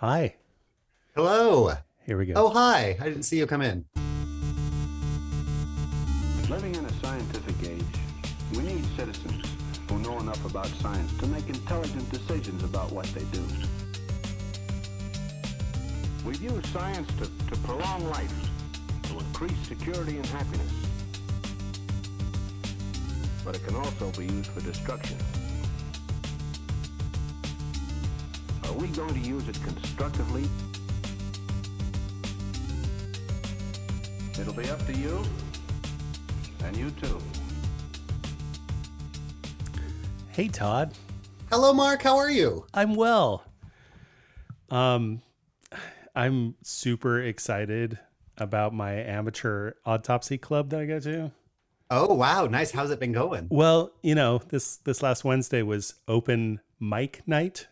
Hi. Hello. Here we go. Oh, hi. I didn't see you come in. Living in a scientific age, we need citizens who know enough about science to make intelligent decisions about what they do. We've used science to, to prolong life, to increase security and happiness. But it can also be used for destruction. We going to use it constructively? It'll be up to you, and you too. Hey, Todd. Hello, Mark. How are you? I'm well. Um, I'm super excited about my amateur autopsy club that I go to. Oh, wow. Nice. How's it been going? Well, you know, this this last Wednesday was open mic night.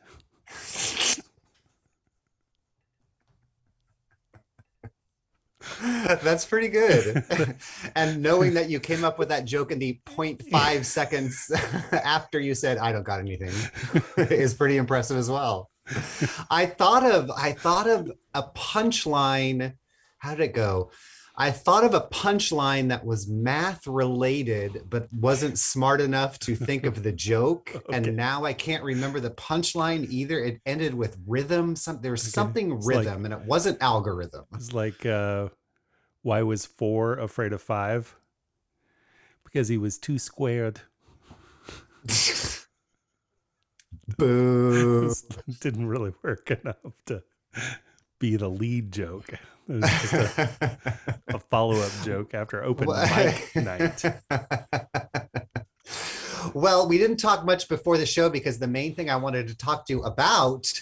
That's pretty good. and knowing that you came up with that joke in the 0.5 seconds after you said, I don't got anything, is pretty impressive as well. I thought of I thought of a punchline. How did it go? I thought of a punchline that was math related, but wasn't smart enough to think of the joke. Okay. And now I can't remember the punchline either. It ended with rhythm. Some there was Okay. something It's like- rhythm, and it wasn't algorithm. It's like, uh, why was four afraid of five? Because he was too squared. Boo. Didn't really work enough to be the lead joke. It was just a, a follow up joke after open mic night. well, we didn't talk much before the show because the main thing I wanted to talk to you about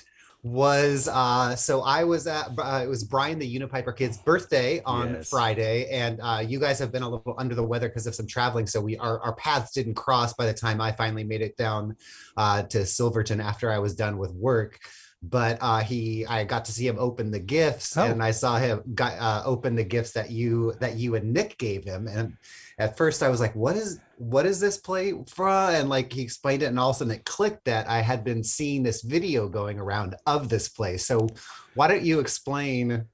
was uh so I was at uh, it was Brian the Unipiper kid's birthday on Yes. Friday and uh you guys have been a little under the weather because of some traveling so we our, our paths didn't cross by the time I finally made it down uh to Silverton after I was done with work but uh he I got to see him open the gifts Oh. and I saw him got uh open the gifts that you that you and Nick gave him and at first I was like, what is what is this play from? And like he explained it, and all of a sudden it clicked that I had been seeing this video going around of this place. So why don't you explain?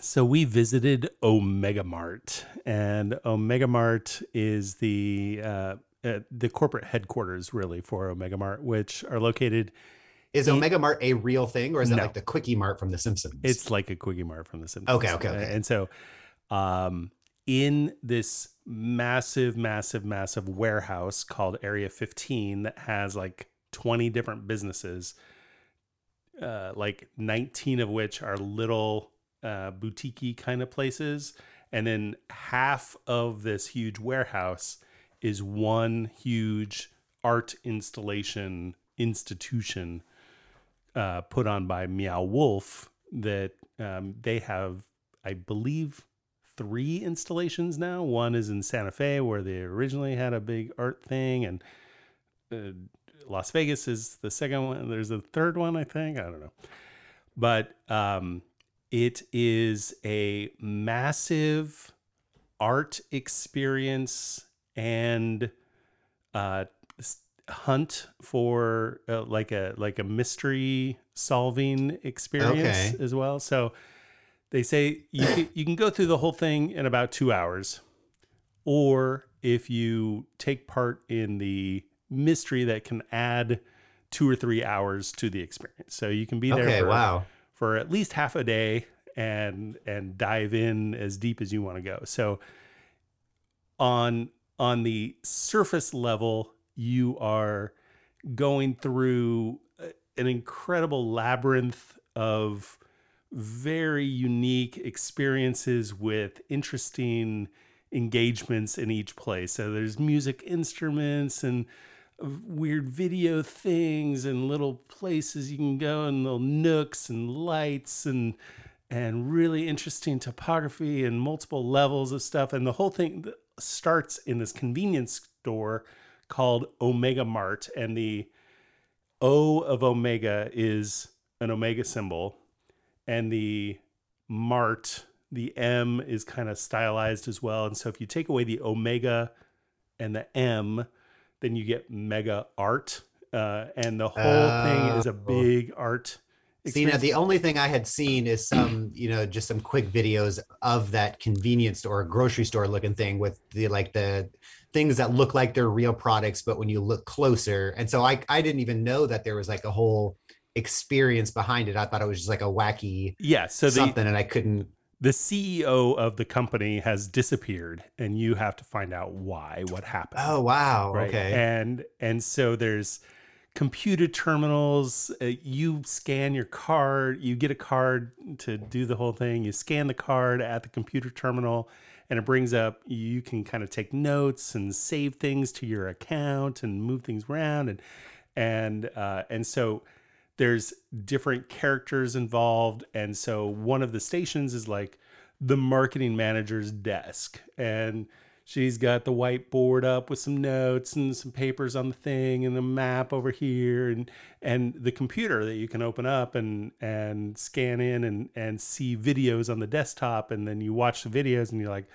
So we visited Omega Mart, and Omega Mart is the uh, uh, the corporate headquarters, really, for Omega Mart, which are located. Is It- Omega Mart a real thing, or is it No. like the Quickie Mart from The Simpsons? It's like a Quickie Mart from The Simpsons. Okay, okay, okay. And so, um, in this massive, massive, massive warehouse called Area 15 that has like 20 different businesses, uh, like 19 of which are little uh, boutique kind of places. And then half of this huge warehouse is one huge art installation institution uh, put on by Meow Wolf that um, they have, I believe, three installations now. One is in Santa Fe, where they originally had a big art thing, and uh, Las Vegas is the second one. There's a third one, I think. I don't know. But um, it is a massive art experience and uh, hunt for uh, like a like a mystery solving experience Okay. as well. So they say you can, you can go through the whole thing in about two hours, or if you take part in the mystery, that can add two or three hours to the experience. So you can be there okay. for, Wow. for at least half a day and and dive in as deep as you want to go. So on on the surface level, you are going through uh, an incredible labyrinth of very unique experiences with interesting engagements in each place. So there's music instruments and uh, weird video things and little places you can go and little nooks and lights and and really interesting topography and multiple levels of stuff and the whole thing starts in this convenience store called Omega Mart and the O of Omega is an Omega symbol and the Mart the M is kind of stylized as well and so if you take away the Omega and the M then you get mega art uh, and the whole thing is a Oh. big art See, now experience? the only thing I had seen is some, you know, just some quick videos of that convenience store, grocery store looking thing with the like the things that look like they're real products, but when you look closer, and so I I didn't even know that there was like a whole experience behind it. I thought it was just like a wacky yeah. So the something, and I couldn't. the CEO of the company has disappeared, and you have to find out why, what happened. Oh wow, right? okay. And and so there's computer terminals. Uh, you scan your card. You get a card to do the whole thing. You scan the card at the computer terminal, and it brings up. You can kind of take notes and save things to your account and move things around, and and uh, and so there's different characters involved and so one of the stations is like the marketing manager's desk and she's got the whiteboard up with some notes and some papers on the thing and the map over here and and the computer that you can open up and and scan in and and see videos on the desktop and then you watch the videos and you're like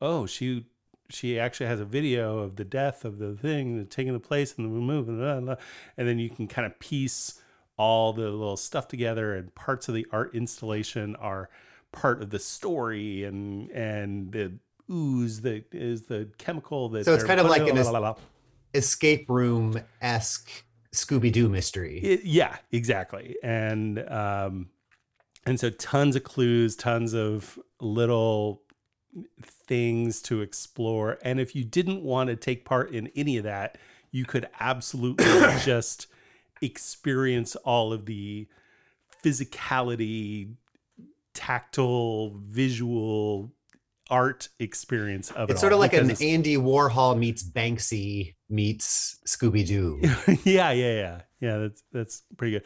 oh she she actually has a video of the death of the thing taking the place and the move and, blah, blah. and then you can kind of piece all the little stuff together and parts of the art installation are part of the story and and the ooze that is the chemical that So it's kind of like an. Escape room esque Scooby Doo mystery. It- yeah exactly and um and so tons of clues tons of little things to explore and if you didn't want to take part in any of that you could absolutely just experience all of the physicality tactile visual art experience of it It's sort of like an Andy Warhol meets Banksy meets Scooby Doo. yeah yeah yeah yeah that's that's pretty good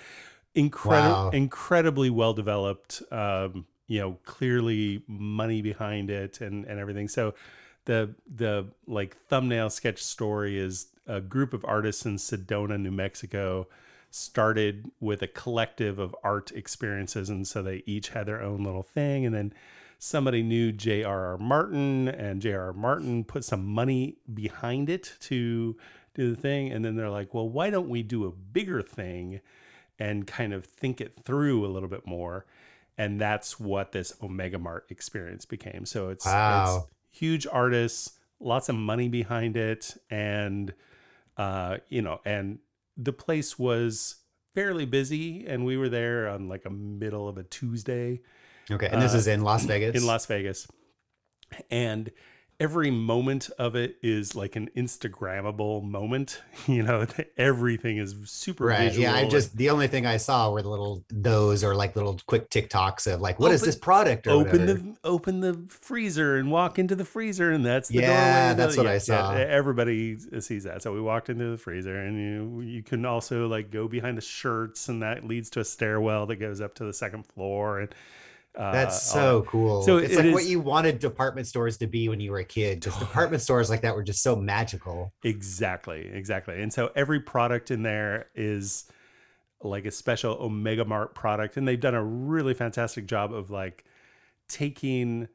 incredible Wow. incredibly well developed um you know clearly money behind it and and everything so the the like thumbnail sketch story is a group of artists in Sedona, New Mexico started with a collective of art experiences and so they each had their own little thing and then somebody knew J.R.R. Martin and J.R.R. Martin put some money behind it to do the thing and then they're like, "Well, why don't we do a bigger thing and kind of think it through a little bit more?" And that's what this Omega Mart experience became. So it's, Wow. it's huge artists, lots of money behind it and uh, you know, and the place was fairly busy and we were there on like a middle of a Tuesday Okay, and this Uh, is in Las Vegas. in Las Vegas. And every moment of it is like an Instagrammable moment. You know, everything is super right. visual. Yeah, I just the only thing I saw were the little those or like little quick TikToks of like, what is Open- this product? Or open whatever. the open the freezer and walk into the freezer and that's the Yeah, doorway. that's what I saw. everybody sees that. So we walked into the freezer and you you can also like go behind the shirts and that leads to a stairwell that goes up to the second floor and uh, That's all so cool. So it's it like what you wanted department stores to be when you were a kid. Because department stores like that were just so magical. Exactly, exactly. And so every product in there is like a special Omega Mart product, and they've done a really fantastic job of like taking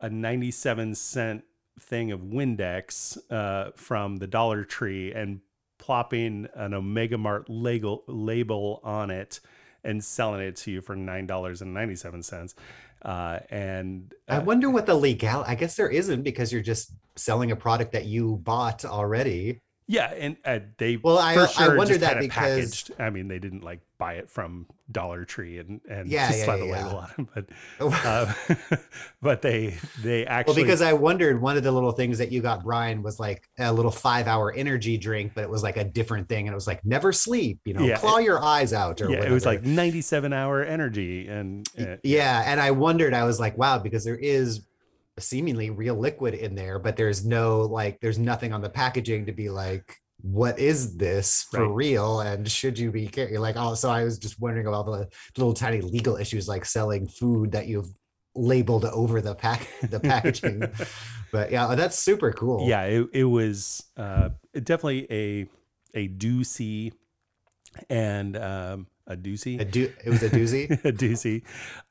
a 97 cent thing of Windex uh, from the Dollar Tree and plopping an Omega Mart label label on it and selling it to you for nine dollars and ninety seven cents. Uh, and I uh, wonder what the legal. I guess there isn't because you're just selling a product that you bought already. Yeah, and uh, they Well, I- for I sure wondered just that it because- packaged. I mean, they didn't like buy it from Dollar Tree and and Yeah, just yeah, slap yeah, a yeah. label on it, but uh, but they they actually well because I wondered one of the little things that you got, Brian, was like a little five hour energy drink, but it was like a different thing, and it was like never sleep. You know, Yeah, claw your eyes out or yeah, whatever. it was like ninety seven hour energy and uh, yeah and i wondered i was like wow because there is seemingly real liquid in there but there's no like there's nothing on the packaging to be like what is this for Right. real? And should you be carrying like oh so i was just wondering about the little tiny legal issues like selling food that you've labeled over the pack the packaging. But yeah that's super cool. Yeah, it, it was uh, definitely a a doozy and um, a doozy. a do- it was a doozy a doozy,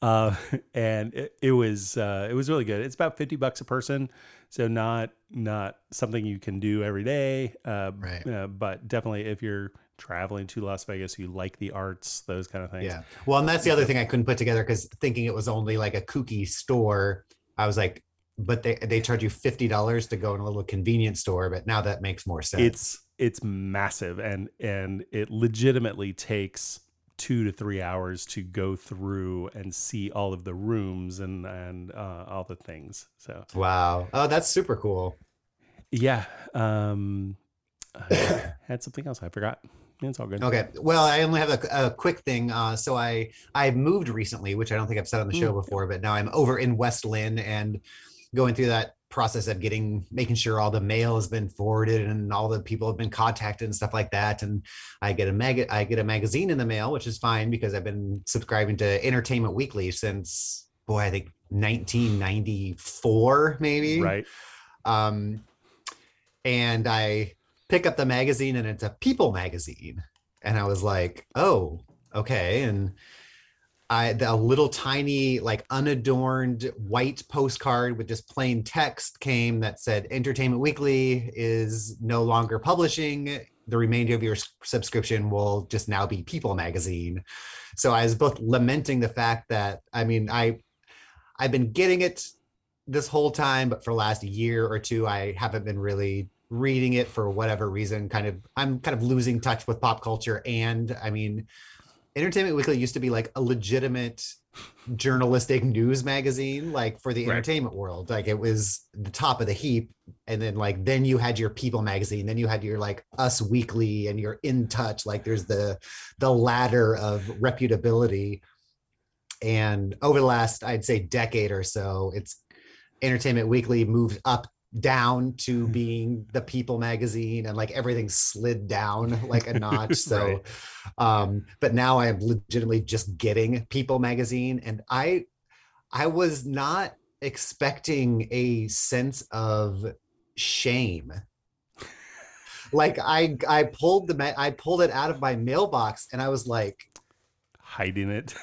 uh, and it, it was uh, it was really good. It's about fifty bucks a person, so not not something you can do every day, uh, Right. uh, but definitely if you're traveling to Las Vegas, you like the arts, those kind of things. Yeah. Well, and that's the other thing I couldn't put together because thinking it was only like a kooky store, I was like, but they they charge you fifty dollars to go in a little convenience store. But now that makes more sense. It's it's massive and and it legitimately takes two to three hours to go through and see all of the rooms and and uh, all the things. So wow. Oh, that's super cool. yeah, um, I had something else I forgot. It's all good. Okay. Well, I only have a, a quick thing. Uh, so I I've moved recently, which I don't think I've said on the show Mm. before, but now I'm over in West Lynn and going through that process of getting making sure all the mail has been forwarded and all the people have been contacted and stuff like that. And I get a mag I get a magazine in the mail, which is fine because I've been subscribing to Entertainment Weekly since boy, I think 1994, maybe Right. um, and I pick up the magazine and it's a People magazine, and I was like, oh, okay, and I the little tiny like unadorned white postcard with just plain text came that said Entertainment Weekly is no longer publishing. The remainder of your subscription will just now be People magazine. So I was both lamenting the fact that I mean I I've been getting it this whole time, but for last year or two, I haven't been really reading it for whatever reason. Kind of, I'm kind of losing touch with pop culture. And I mean, Entertainment Weekly used to be like a legitimate journalistic news magazine, like for the Right. entertainment world. Like it was the top of the heap. And then, like, then you had your People magazine, then you had your like Us Weekly and your In Touch. Like, there's the the ladder of reputability. And over the last, I'd say, decade or so, it's Entertainment Weekly moved up down to being the People magazine and like everything slid down like a notch. So, Right. um, but now I am legitimately just getting People magazine, and I, I was not expecting a sense of shame. Like I, I pulled the, ma- I pulled it out of my mailbox, and I was like, Hiding it.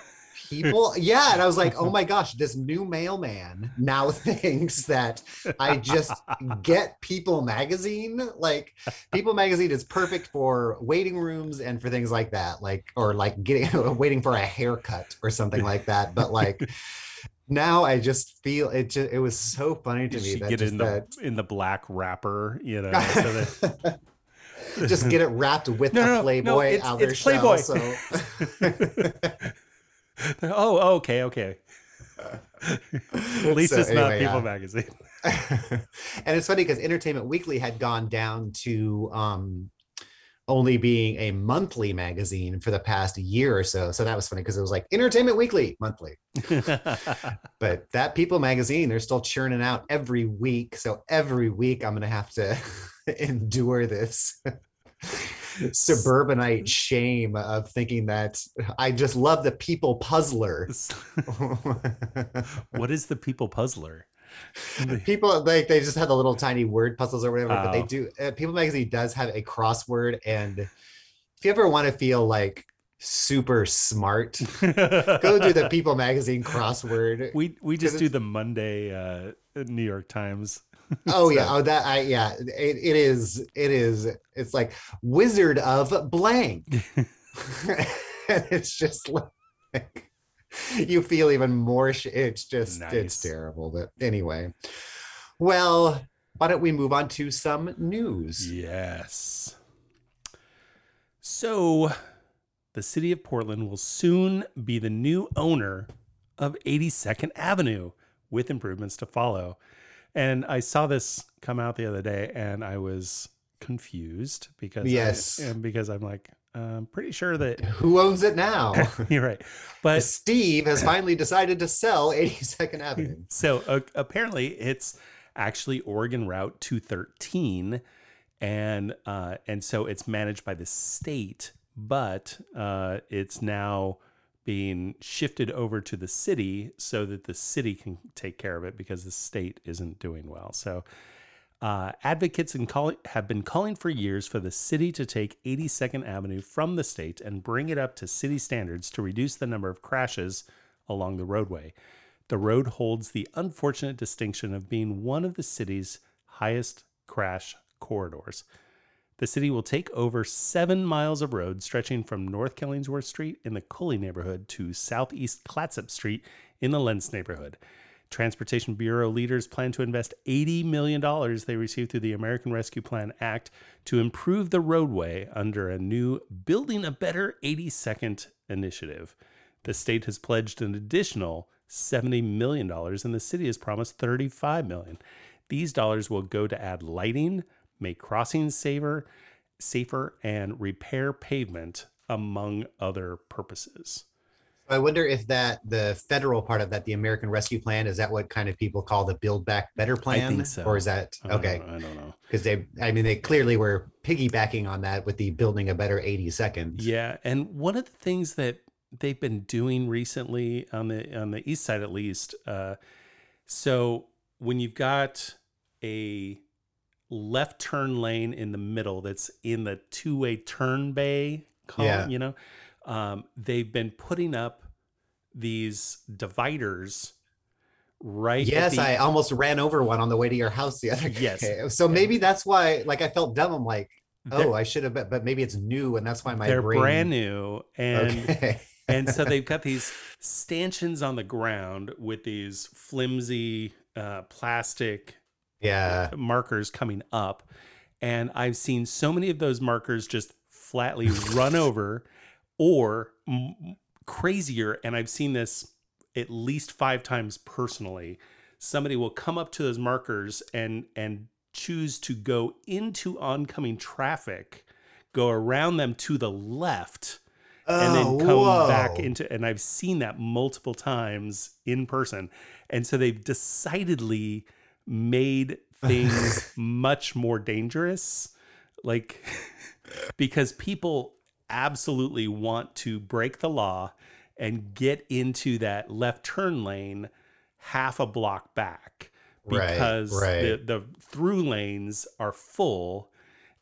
People yeah and i was like oh my gosh this new mailman now thinks that i just get people magazine like people magazine is perfect for waiting rooms and for things like that like or like getting waiting for a haircut or something like that but like now i just feel it just it was so funny to me that get just in the that in the black wrapper, you know. so that- just get it wrapped with No, no, a no, no, playboy it's- outer it's shell so oh, okay, okay. At least So it's not People yeah. magazine. and it's funny because Entertainment Weekly had gone down to um, only being a monthly magazine for the past year or so. So that was funny because it was like Entertainment Weekly monthly. But that People magazine, they're still churning out every week. So every week I'm going to have to endure this suburbanite shame of thinking that I just love the People Puzzler. what is the People Puzzler? people like they just have the little tiny word puzzles or whatever but they Oh. do uh, people magazine does have a crossword and if you ever want to feel like super smart go do the people magazine crossword We we just do the Monday uh, New York Times. oh yeah oh that i yeah it, it is it is it's like wizard of blank and it's just like you feel even more sh- it's just Nice. it's terrible but anyway well why don't we move on to some news Yes. So, the city of Portland will soon be the new owner of 82nd Avenue with improvements to follow. And I saw this come out the other day and I was confused because I- Yes. and because I'm like I'm pretty sure that who owns it now you're right. But steve has finally decided to sell 82nd avenue So uh, apparently, it's actually Oregon Route 213, and uh, and so it's managed by the state, but uh, it's now being shifted over to the city so that the city can take care of it because the state isn't doing well. So. Uh, advocates call- have been calling for years for the city to take 82nd Avenue from the state and bring it up to city standards to reduce the number of crashes along the roadway. The road holds the unfortunate distinction of being one of the city's highest crash corridors. The city will take over seven miles of road stretching from North Killingsworth Street in the Cully neighborhood to Southeast Clatsop Street in the Lents neighborhood. Transportation Bureau leaders plan to invest $80 million they received through the American Rescue Plan Act to improve the roadway under a new Building a Better 82nd initiative. The state has pledged an additional $70 million and the city has promised 35 million. These dollars will go to add lighting, make crossings safer, safer and repair pavement among other purposes. I wonder if that the federal part of that, the American Rescue Plan, is that what kind of people call the Build Back Better plan? think so. Or is that okay? I don't know. Because they, I mean, they clearly were piggybacking on that with the building a better 80 seconds. Yeah, and one of the things that they've been doing recently on the on the east side, at least, uh, so when you've got a left turn lane in the middle that's in the two way turn bay column, Yeah. you know, um, they've been putting up these dividers right. Yes, the- I almost ran over one on the way to your house the other day. Yes. So maybe that's why, like, I felt dumb. I'm like, oh, I should have, bet, but maybe it's new, and that's why my they're brain. brand new and Okay. and so they've got these stanchions on the ground with these flimsy uh, plastic yeah. markers coming up and i've seen so many of those markers just flatly run over or m- crazier and i've seen this at least five times personally somebody will come up to those markers and and choose to go into oncoming traffic go around them to the left and then Oh, come back into and I've seen that multiple times in person. And so they've decidedly made things much more dangerous like because people absolutely want to break the law and get into that left turn lane half a block back Right, because the, the through lanes are full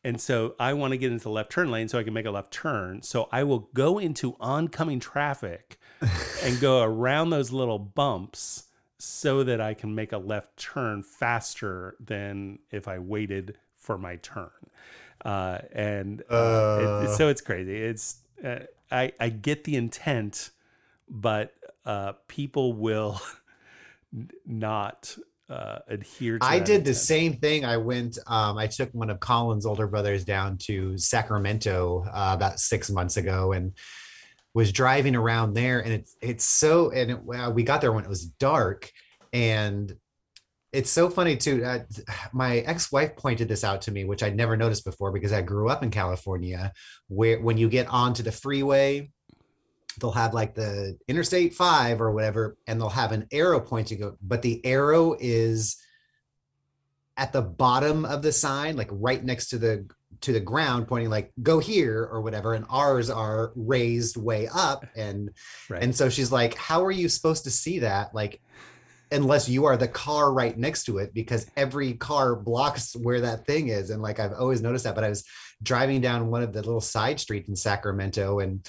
and so I want to get into the left turn lane so I can make a left turn. So I will go into oncoming traffic and go around those little bumps so that I can make a left turn faster than if I waited for my turn. Uh, and uh, it- so it's crazy. It's uh, I I get the intent, but uh, people will not uh, adhere to. I did the same thing. I went, um, I took one of Colin's older brothers down to Sacramento uh, about six months ago and was driving around there. And it's, it's so, and it, well, we got there when it was dark. And it's so funny too. Uh, my ex-wife pointed this out to me, which I'd never noticed before because I grew up in California, where when you get onto the freeway, they'll have like the Interstate Five or whatever, and they'll have an arrow pointing, but the arrow is at the bottom of the sign, like right next to the to the ground, pointing like "go here" or whatever, and ours are raised way up, and Right. and so she's like, "How are you supposed to see that?" Like unless you are the car right next to it because every car blocks where that thing is and like i've always noticed that but i was driving down one of the little side streets in sacramento and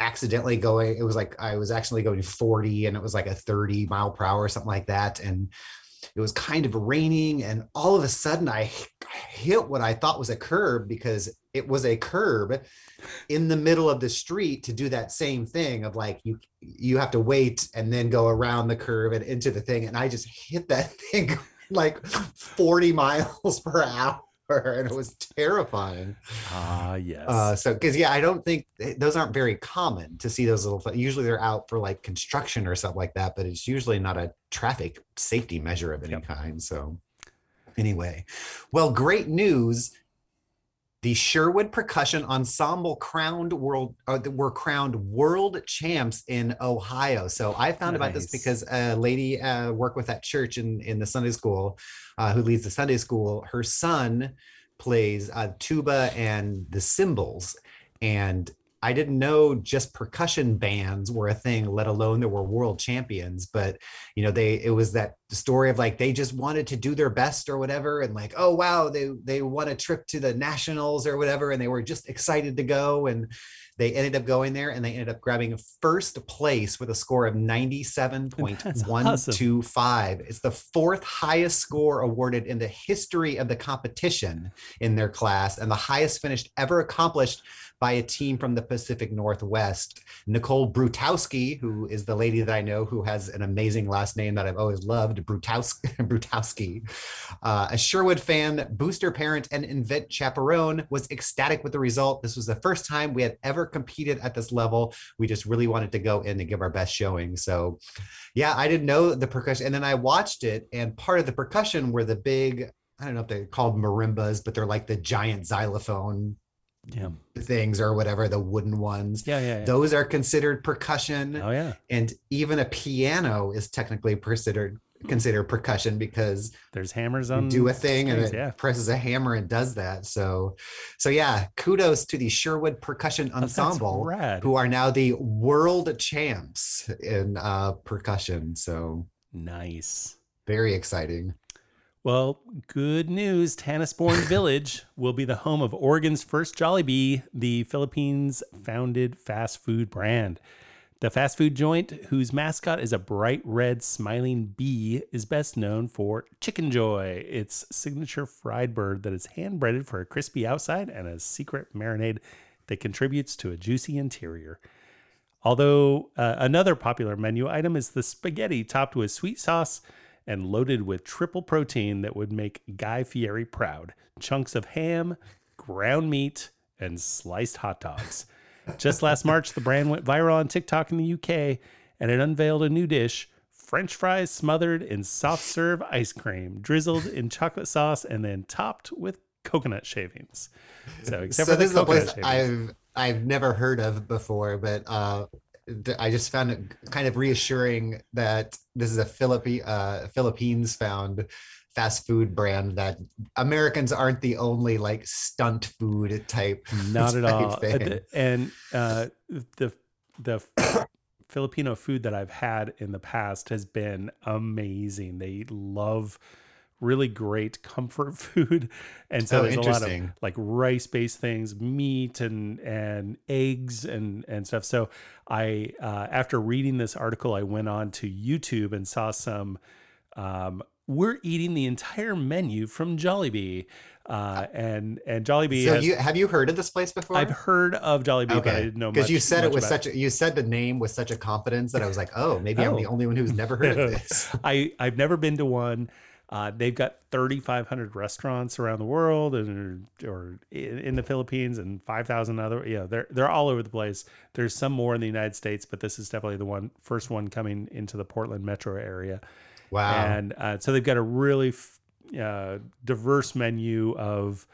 accidentally going it was like i was actually going 40 and it was like a 30 mile per hour or something like that and it was kind of raining and all of a sudden i hit what i thought was a curb because it was a curb in the middle of the street to do that same thing of like you you have to wait and then go around the curve and into the thing. And i just hit that thing like 40 miles per hour and it was terrifying Ah, yes. uh so because yeah i don't think those aren't very common to see those little usually they're out for like construction or something like that but it's usually not a traffic safety measure of any Yep. kind so anyway well great news the Sherwood Percussion Ensemble crowned world uh, were crowned world champs in Ohio. So I found about this because a lady uh, worked with that church in in the Sunday school, uh, who leads the Sunday school. Her son plays uh, tuba and the cymbals, and I didn't know just percussion bands were a thing, let alone there were world champions. But you know, they it was that story of like they just wanted to do their best or whatever, and like, oh wow, they they won a trip to the nationals or whatever, and they were just excited to go. And They ended up going there and they ended up grabbing first place with a score of 97.125. It's the fourth highest score awarded in the history of the competition in their class and the highest finished ever accomplished by a team from the Pacific Northwest. Nicole Brutowski, who is the lady that I know who has an amazing last name that I've always loved, Brutowski, uh, a Sherwood fan, booster parent, and invent chaperone, was ecstatic with the result. This was the first time we had ever competed at this level. We just really wanted to go in and give our best showing. So, yeah, I didn't know the percussion. And then I watched it, and part of the percussion were the big, I don't know if they're called marimbas, but they're like the giant xylophone Yeah. things or whatever, the wooden ones. Yeah. Yeah. yeah. Those are considered percussion. Oh yeah. And even a piano is technically considered considered percussion because There's hammers on. do a thing and it yeah. presses a hammer and does that. So, so yeah, kudos to the Sherwood Percussion Oh, Ensemble, rad. who are now the world champs in uh, percussion. So Nice. very exciting. Well, good news. Tanasbourne Village will be the home of Oregon's first Jollibee, the Philippines founded fast food brand. The fast food joint, whose mascot is a bright red smiling bee, is best known for Chicken Joy, its signature fried bird that is hand breaded for a crispy outside and a secret marinade that contributes to a juicy interior. Although uh, another popular menu item is the spaghetti topped with sweet sauce and loaded with triple protein that would make Guy Fieri proud chunks of ham, ground meat, and sliced hot dogs. Just last March, the brand went viral on TikTok in the UK and it unveiled a new dish French fries smothered in soft serve ice cream, drizzled in chocolate sauce, and then topped with coconut shavings. So, except so for the this is a place shavings. I've I've never heard of before, but uh, I just found it kind of reassuring that this is a Philippi uh, Philippines found fast food brand that Americans aren't the only like stunt food type. not at all thing. and uh the the filipino food that i've had in the past has been amazing they love really great comfort food and so Oh, there's a lot of like rice based things meat and and eggs and and stuff so i uh, after reading this article i went on to youtube and saw some um, we're eating the entire menu from Jollibee, uh, and and Jollibee. So has, you have you heard of this place before? I've heard of Jollibee, but I didn't know because you said it about such a, you said the name with such a confidence that I was like, oh, maybe I'm the Oh. only one who's never heard of this. I I've never been to one. Uh, they've got 3,500 restaurants around the world, and or in, the Philippines, and 5,000 other. Yeah, they're they're all over the place. There's some more in the United States, but this is definitely the one first one coming into the Portland metro area. Wow. And uh, so they've got a really f- uh, diverse menu of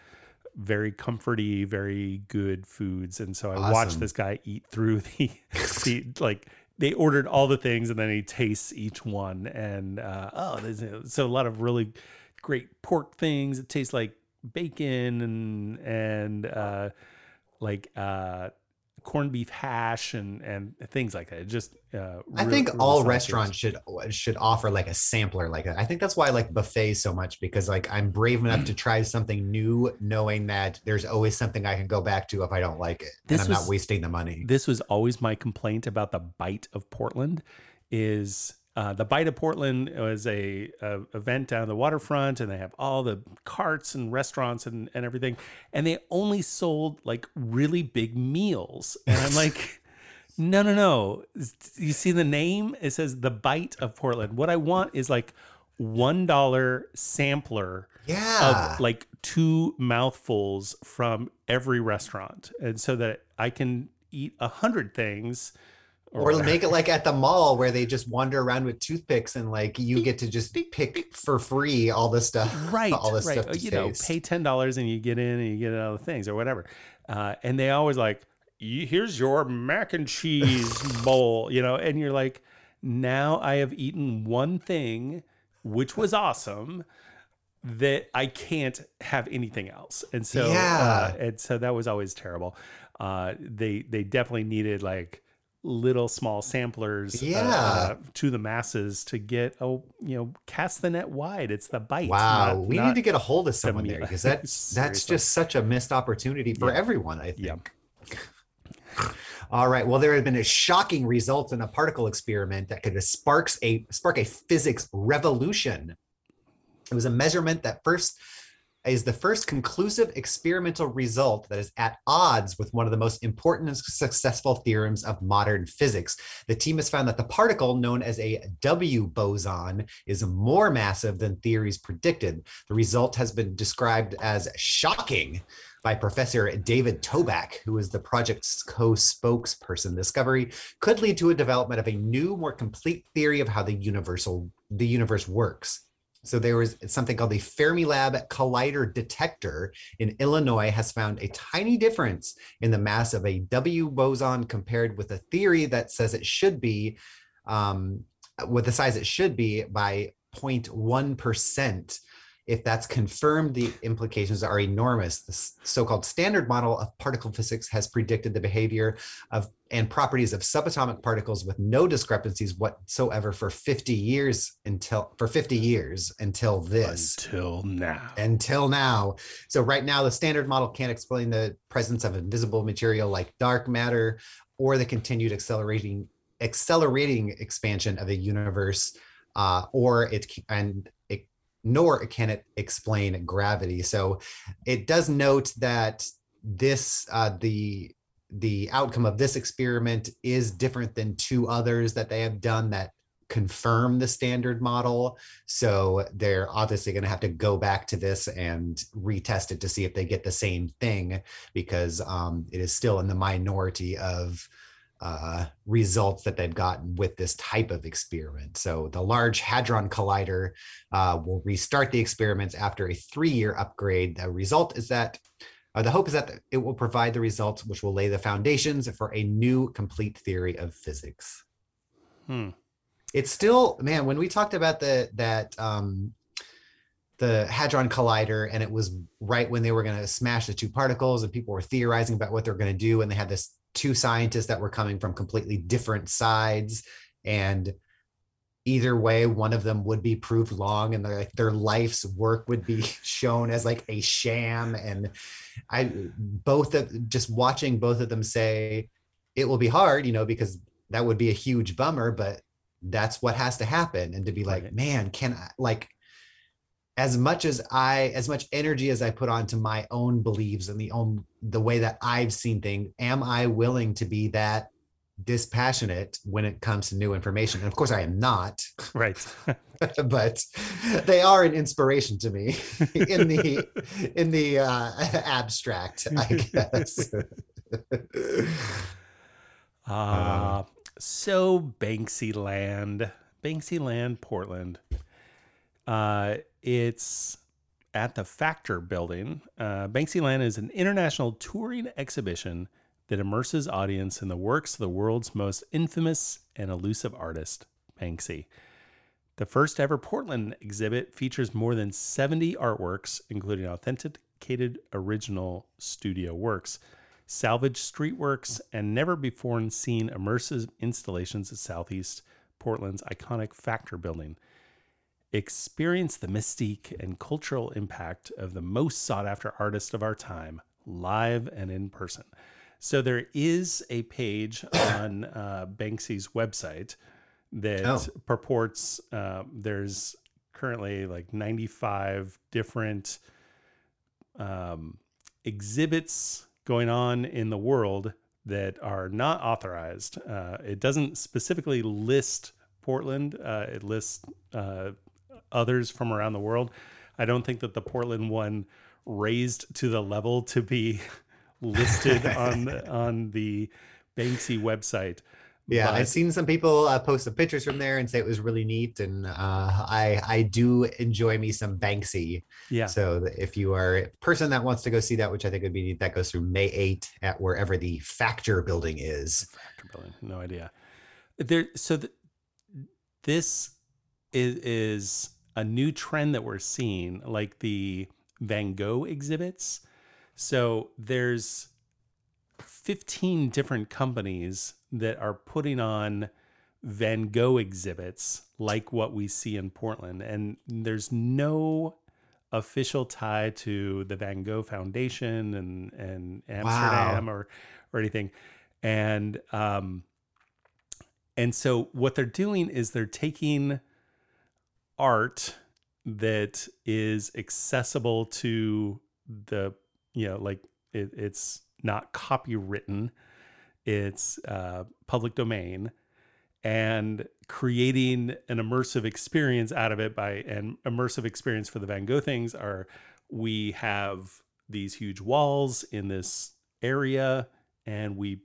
very comforty, very good foods. And so I watched this guy eat through the, the like they ordered all the things and then he tastes each one. And uh, oh, there's so a lot of really great pork things. It tastes like bacon and and uh, like uh, corned beef hash and and things like that. It just uh, I real- think all restaurants should should offer like a sampler like that. I think that's why I like buffets so much because like I'm brave enough to try something new, knowing that there's always something I can go back to if I don't like it, This and I'm was- not wasting the money. this was always my complaint about the bite of Portland is uh, the bite of Portland was a, a event down the waterfront and they have all the carts and restaurants and, and everything and they only sold like really big meals. And I'm like no no no. You see the name? It says the bite of Portland. What I want is like one dollar sampler Yeah. of like two mouthfuls from every restaurant. And so that i can eat a hundred things or whatever. make it like at the mall where they just wander around with toothpicks and like you get to just pick for free all this stuff. right all this right stuff to you know taste. pay ten dollars and you get in and you get all the things or whatever uh, and they always like here's your mac and cheese bowl you know and you're like now i have eaten one thing which was awesome that I can't have anything else. And so, uh, Yeah. and so that was always terrible. Uh, they, they definitely needed like little small samplers uh, Yeah. uh, to the masses to get, oh, you know, cast the net wide. It's the bite. Wow, not- we not- need to get a hold of someone there because that's that's just such a missed opportunity for Yeah. everyone. I Yeah. think. All right. Well, there had been a shocking result in a particle experiment that could sparks a spark a physics revolution. It was a measurement that first is the first conclusive experimental result that is at odds with one of the most important and successful theorems of modern physics. The team has found that the particle known as a W boson is more massive than theories predicted. The result has been described as shocking by Professor David Toback, who is the project's co-spokesperson. Discovery could lead to a development of a new, more complete theory of how the universal the universe works. So there was something called the Fermilab Collider Detector in Illinois has found a tiny difference in the mass of a W boson compared with a theory that says it should be um, with the size it should be by 0.1 percent if that's confirmed, the implications are enormous. The so-called standard model of particle physics has predicted the behavior of and properties of subatomic particles with no discrepancies whatsoever for 50 years until for 50 years until this. Until now. Until now. So right now the standard model can't explain the presence of invisible material like dark matter or the continued accelerating accelerating expansion of the universe uh, or it and nor can it explain gravity. So it does note that this uh, the the outcome of this experiment is different than two others that they have done that confirm the standard model. So they're obviously going to have to go back to this and retest it to see if they get the same thing because um, it is still in the minority of uh, results that they've gotten with this type of experiment. So the Large Hadron Collider uh, will restart the experiments after a three-year upgrade. The result is that uh, the hope is that it will provide the results which will lay the foundations for a new complete theory of physics. Hmm. It's still, man, when we talked about the that um, the hadron collider and it was right when they were going to smash the two particles and people were theorizing about what they're going to do and they had this two scientists that were coming from completely different sides. And either way one of them would be proved long and their like their life's work would be shown as like a sham. And i both of just watching both of them say it will be hard you know because that would be a huge bummer but that's what has to happen. And to be like right. man can i like as much as I, as much energy as I put onto my own beliefs and the own the way that I've seen things, am I willing to be that dispassionate when it comes to new information? And of course, I am not. Right. but they are an inspiration to me in the in the uh, abstract, I guess. Uh, so Banksy Land, Banksy Land, Portland. Uh, it's at the Factor Building. Uh, Banksyland is an international touring exhibition that immerses audience in the works of the world's most infamous and elusive artist, Banksy. The first ever Portland exhibit features more than 70 artworks, including authenticated original studio works, salvaged street works, and never before seen immersive installations at Southeast Portland's iconic Factor Building experience the mystique and cultural impact of the most sought after artist of our time, live and in person. So there is a page on uh, Banksy's website that oh. purports uh, there's currently like 95 different um, exhibits going on in the world that are not authorized. Uh, it doesn't specifically list Portland. Uh, it lists uh, others from around the world. I don't think that the Portland one raised to the level to be listed on on the Banksy website. Yeah, but, I've seen some people uh, post some pictures from there and say it was really neat, and uh, I I do enjoy me some Banksy. Yeah. So if you are a person that wants to go see that, which I think would be neat, that goes through May 8 at wherever the Factor Building is. Factor Building, no idea. There, so the, this is is a new trend that we're seeing, like the Van Gogh exhibits. So there's 15 different companies that are putting on Van Gogh exhibits like what we see in Portland. And there's no official tie to the Van Gogh Foundation and, and Amsterdam wow. or, or anything. and um, and so what they're doing is they're taking art that is accessible to the you know like it, it's not copywritten. It's uh, public domain. And creating an immersive experience out of it by an immersive experience for the van gogh things are we have these huge walls in this area and we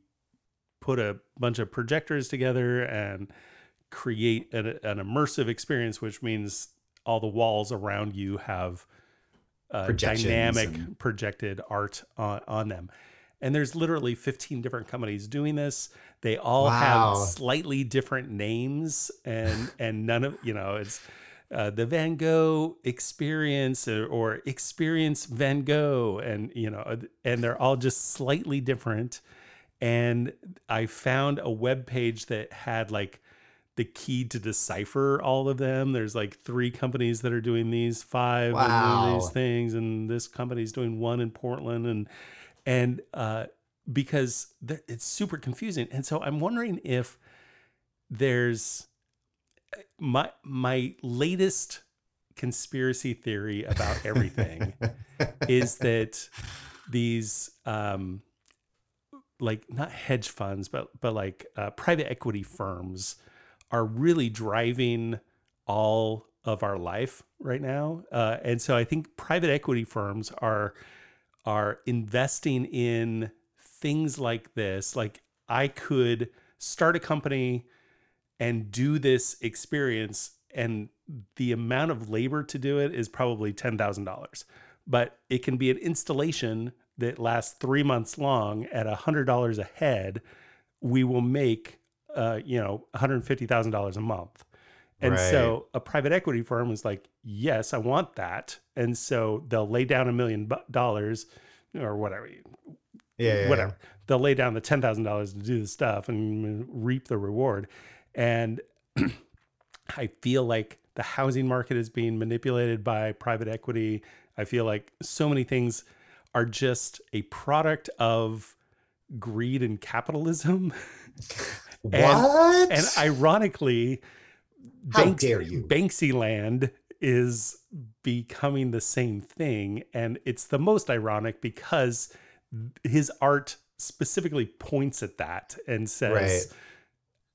put a bunch of projectors together and create an, an immersive experience which means all the walls around you have uh, dynamic and- projected art on, on them. And there's literally 15 different companies doing this. They all Wow. have slightly different names and and none of you know it's uh, the van gogh experience or, or experience van gogh and you know and they're all just slightly different. And i found a web page that had like the key to decipher all of them. There's like three companies that are doing these five and these things and this company's doing one in portland and and uh because it's super confusing. And so i'm wondering if there's my my latest conspiracy theory about everything is that these um like not hedge funds but but like uh, private equity firms are really driving all of our life right now. Uh, and so i think private equity firms are are investing in things like this. Like i could start a company and do this experience and the amount of labor to do it is probably $10,000 but it can be an installation that lasts 3 months long at $100 a head. We will make uh, you know $150,000 a month and so a private equity firm is like yes I want that and so they'll lay down a million dollars or whatever yeah, yeah, whatever. They'll lay down the ten thousand dollars to do the stuff and reap the reward. And I feel like the housing market is being manipulated by private equity. I feel like so many things are just a product of greed and capitalism. What? And ironically, How dare you. Banksy land is becoming the same thing. And it's the most ironic because his art specifically points at that and says,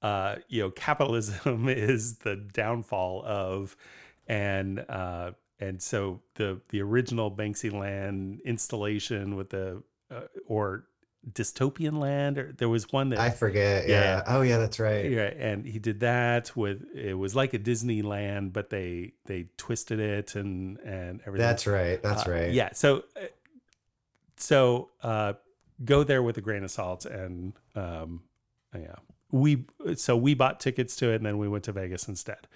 uh, you know, capitalism is the downfall of, and, uh, and so the the original Banksy Land installation with the uh, or dystopian land or there was one that I forget. Yeah. Yeah. Oh, yeah, that's right. yeah, and he did that with it was like a Disneyland, but they they twisted it and and everything. That's right. That's Uh, right. Yeah. So uh, so uh, go there with a grain of salt, and um, yeah, we so we bought tickets to it, and then we went to Vegas instead.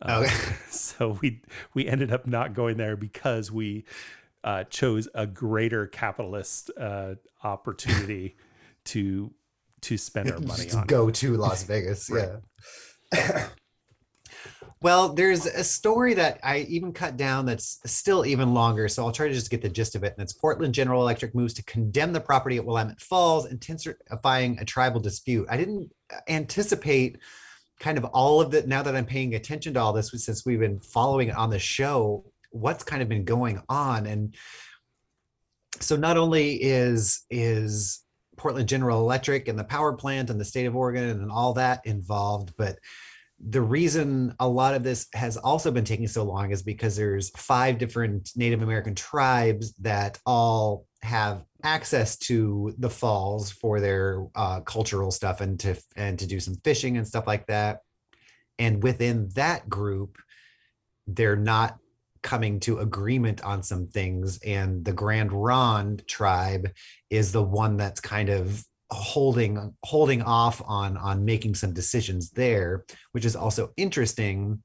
Uh, Okay. so we we ended up not going there because we uh, chose a greater capitalist uh, opportunity to to spend our money on. go to Las Vegas. Right. Yeah. well, there's a story that I even cut down that's still even longer. So I'll try to just get the gist of it. And it's Portland General Electric moves to condemn the property at Willamette Falls, intensifying a tribal dispute. I didn't anticipate kind of all of it now that I'm paying attention to all this since we've been following it on the show, what's kind of been going on. And so not only is is Portland General Electric and the power plant and the state of Oregon and all that involved. But the reason a lot of this has also been taking so long is because there's five different Native American tribes that all have access to the falls for their uh, cultural stuff and to and to do some fishing and stuff like that. And within that group, they're not coming to agreement on some things and the grand ronde tribe is the one that's kind of holding holding off on on making some decisions there which is also interesting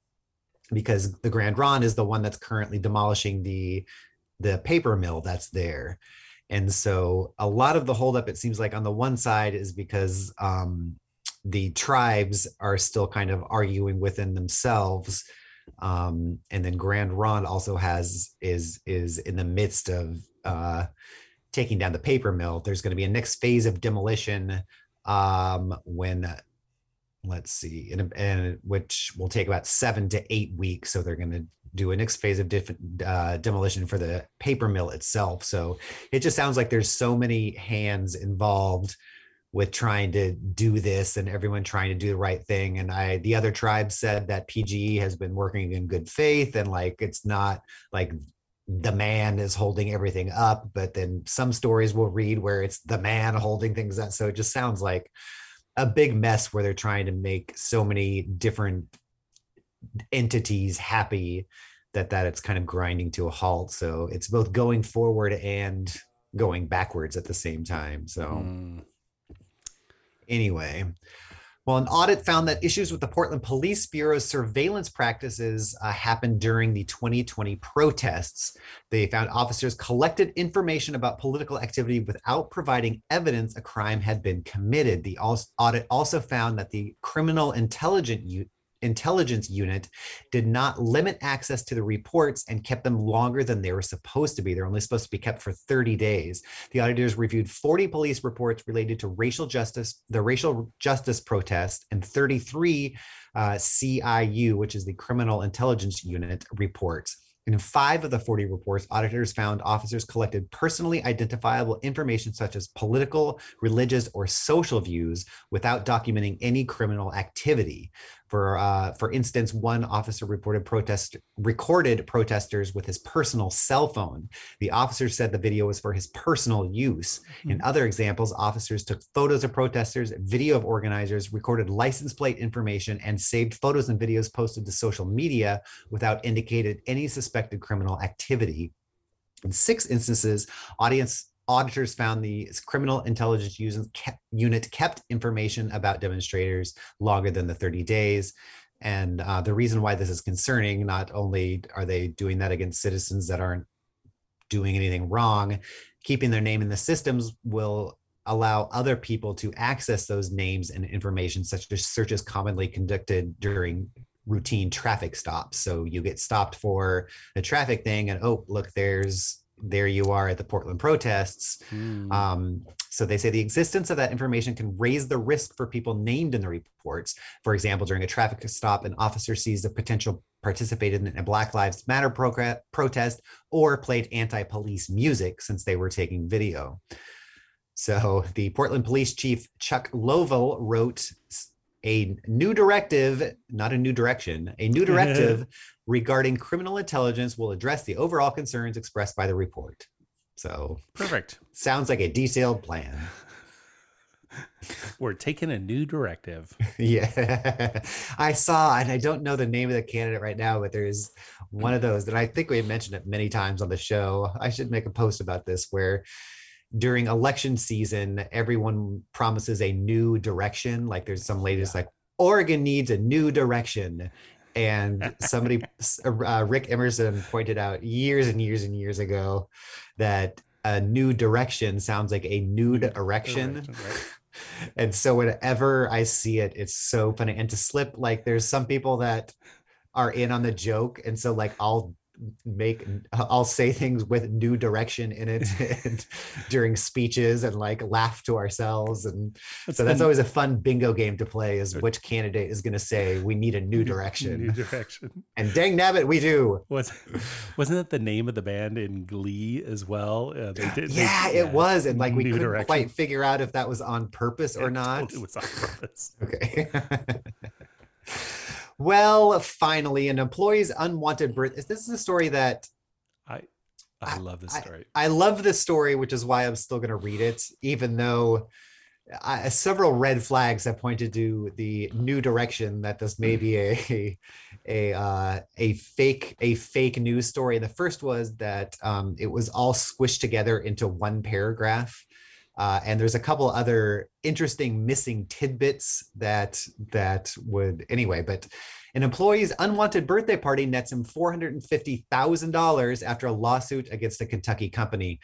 because the grand ronde is the one that's currently demolishing the the paper mill that's there. And so a lot of the holdup it seems like on the one side is because um the tribes are still kind of arguing within themselves um, and then Grand Ronde also has is is in the midst of uh, taking down the paper mill. There's going to be a next phase of demolition um, when let's see, and, and which will take about seven to eight weeks. So they're going to do a next phase of diff- uh, demolition for the paper mill itself. So it just sounds like there's so many hands involved with trying to do this and everyone trying to do the right thing. And I, the other tribe said that PGE has been working in good faith and like it's not like the man is holding everything up, but then some stories we'll read where it's the man holding things up. So it just sounds like a big mess where they're trying to make so many different entities happy that that it's kind of grinding to a halt. So it's both going forward and going backwards at the same time. So Mm. Anyway. Well, an audit found that issues with the Portland Police Bureau's surveillance practices uh, happened during the 2020 protests. They found officers collected information about political activity without providing evidence a crime had been committed. The audit also found that the criminal intelligence intelligence unit did not limit access to the reports and kept them longer than they were supposed to be. They're only supposed to be kept for 30 days. The auditors reviewed 40 police reports related to racial justice, the racial justice protest, and 33 uh, CIU, which is the Criminal Intelligence Unit reports. In five of the 40 reports, auditors found officers collected personally identifiable information such as political, religious, or social views without documenting any criminal activity. For uh, for instance, one officer reported protest recorded protesters with his personal cell phone. The officer said the video was for his personal use. In other examples, officers took photos of protesters, video of organizers, recorded license plate information, and saved photos and videos posted to social media without indicated any suspected criminal activity. In six instances, audience auditors found the criminal intelligence unit kept information about demonstrators longer than the 30 days. And uh, the reason why this is concerning, not only are they doing that against citizens that aren't doing anything wrong, keeping their name in the systems will allow other people to access those names and information, such as searches commonly conducted during routine traffic stops. So you get stopped for a traffic thing, and oh, look, there's there you are at the Portland protests. Mm. Um, so they say the existence of that information can raise the risk for people named in the reports. For example, during a traffic stop, an officer sees a potential participated in a Black Lives Matter progr- protest or played anti-police music since they were taking video. So the Portland Police Chief Chuck Lovell wrote a new directive, not a new direction, a new directive regarding criminal intelligence will address the overall concerns expressed by the report. So Perfect. sounds like a detailed plan. We're taking a new directive. yeah. I saw, and I don't know the name of the candidate right now, but there's one of those that I think we mentioned it many times on the show. I should make a post about this where during election season, everyone promises a new direction. Like there's some ladies like, Oregon needs a new direction. And somebody, uh, Rick Emerson, pointed out years and years and years ago that a new direction sounds like a nude erection. Erection, right? And so whenever I see it, it's so funny. And to slip, like there's some people that are in on the joke. And so like I'll make I'll say things with new direction in it and during speeches and like laugh to ourselves. And so that's always a fun bingo game to play is which candidate is gonna say we need a new New direction. direction. And dang nabbit, we do. Was wasn't that the name of the band in Glee as well? Uh, they did. they- Yeah, it was. And like we couldn't Direction. quite figure out if that was on purpose or It not. totally was on purpose. Okay. Well, finally, an employee's unwanted birth. This is a story that I I love this story. I love this story, which is why I'm still going to read it, even though I, several red flags have pointed to the new direction that this may be a a uh, a fake a fake news story. The first was that um, it was all squished together into one paragraph. Uh, and there's a couple other interesting missing tidbits that that would anyway but an employee's unwanted birthday party nets him $450,000 after a lawsuit against a Kentucky company.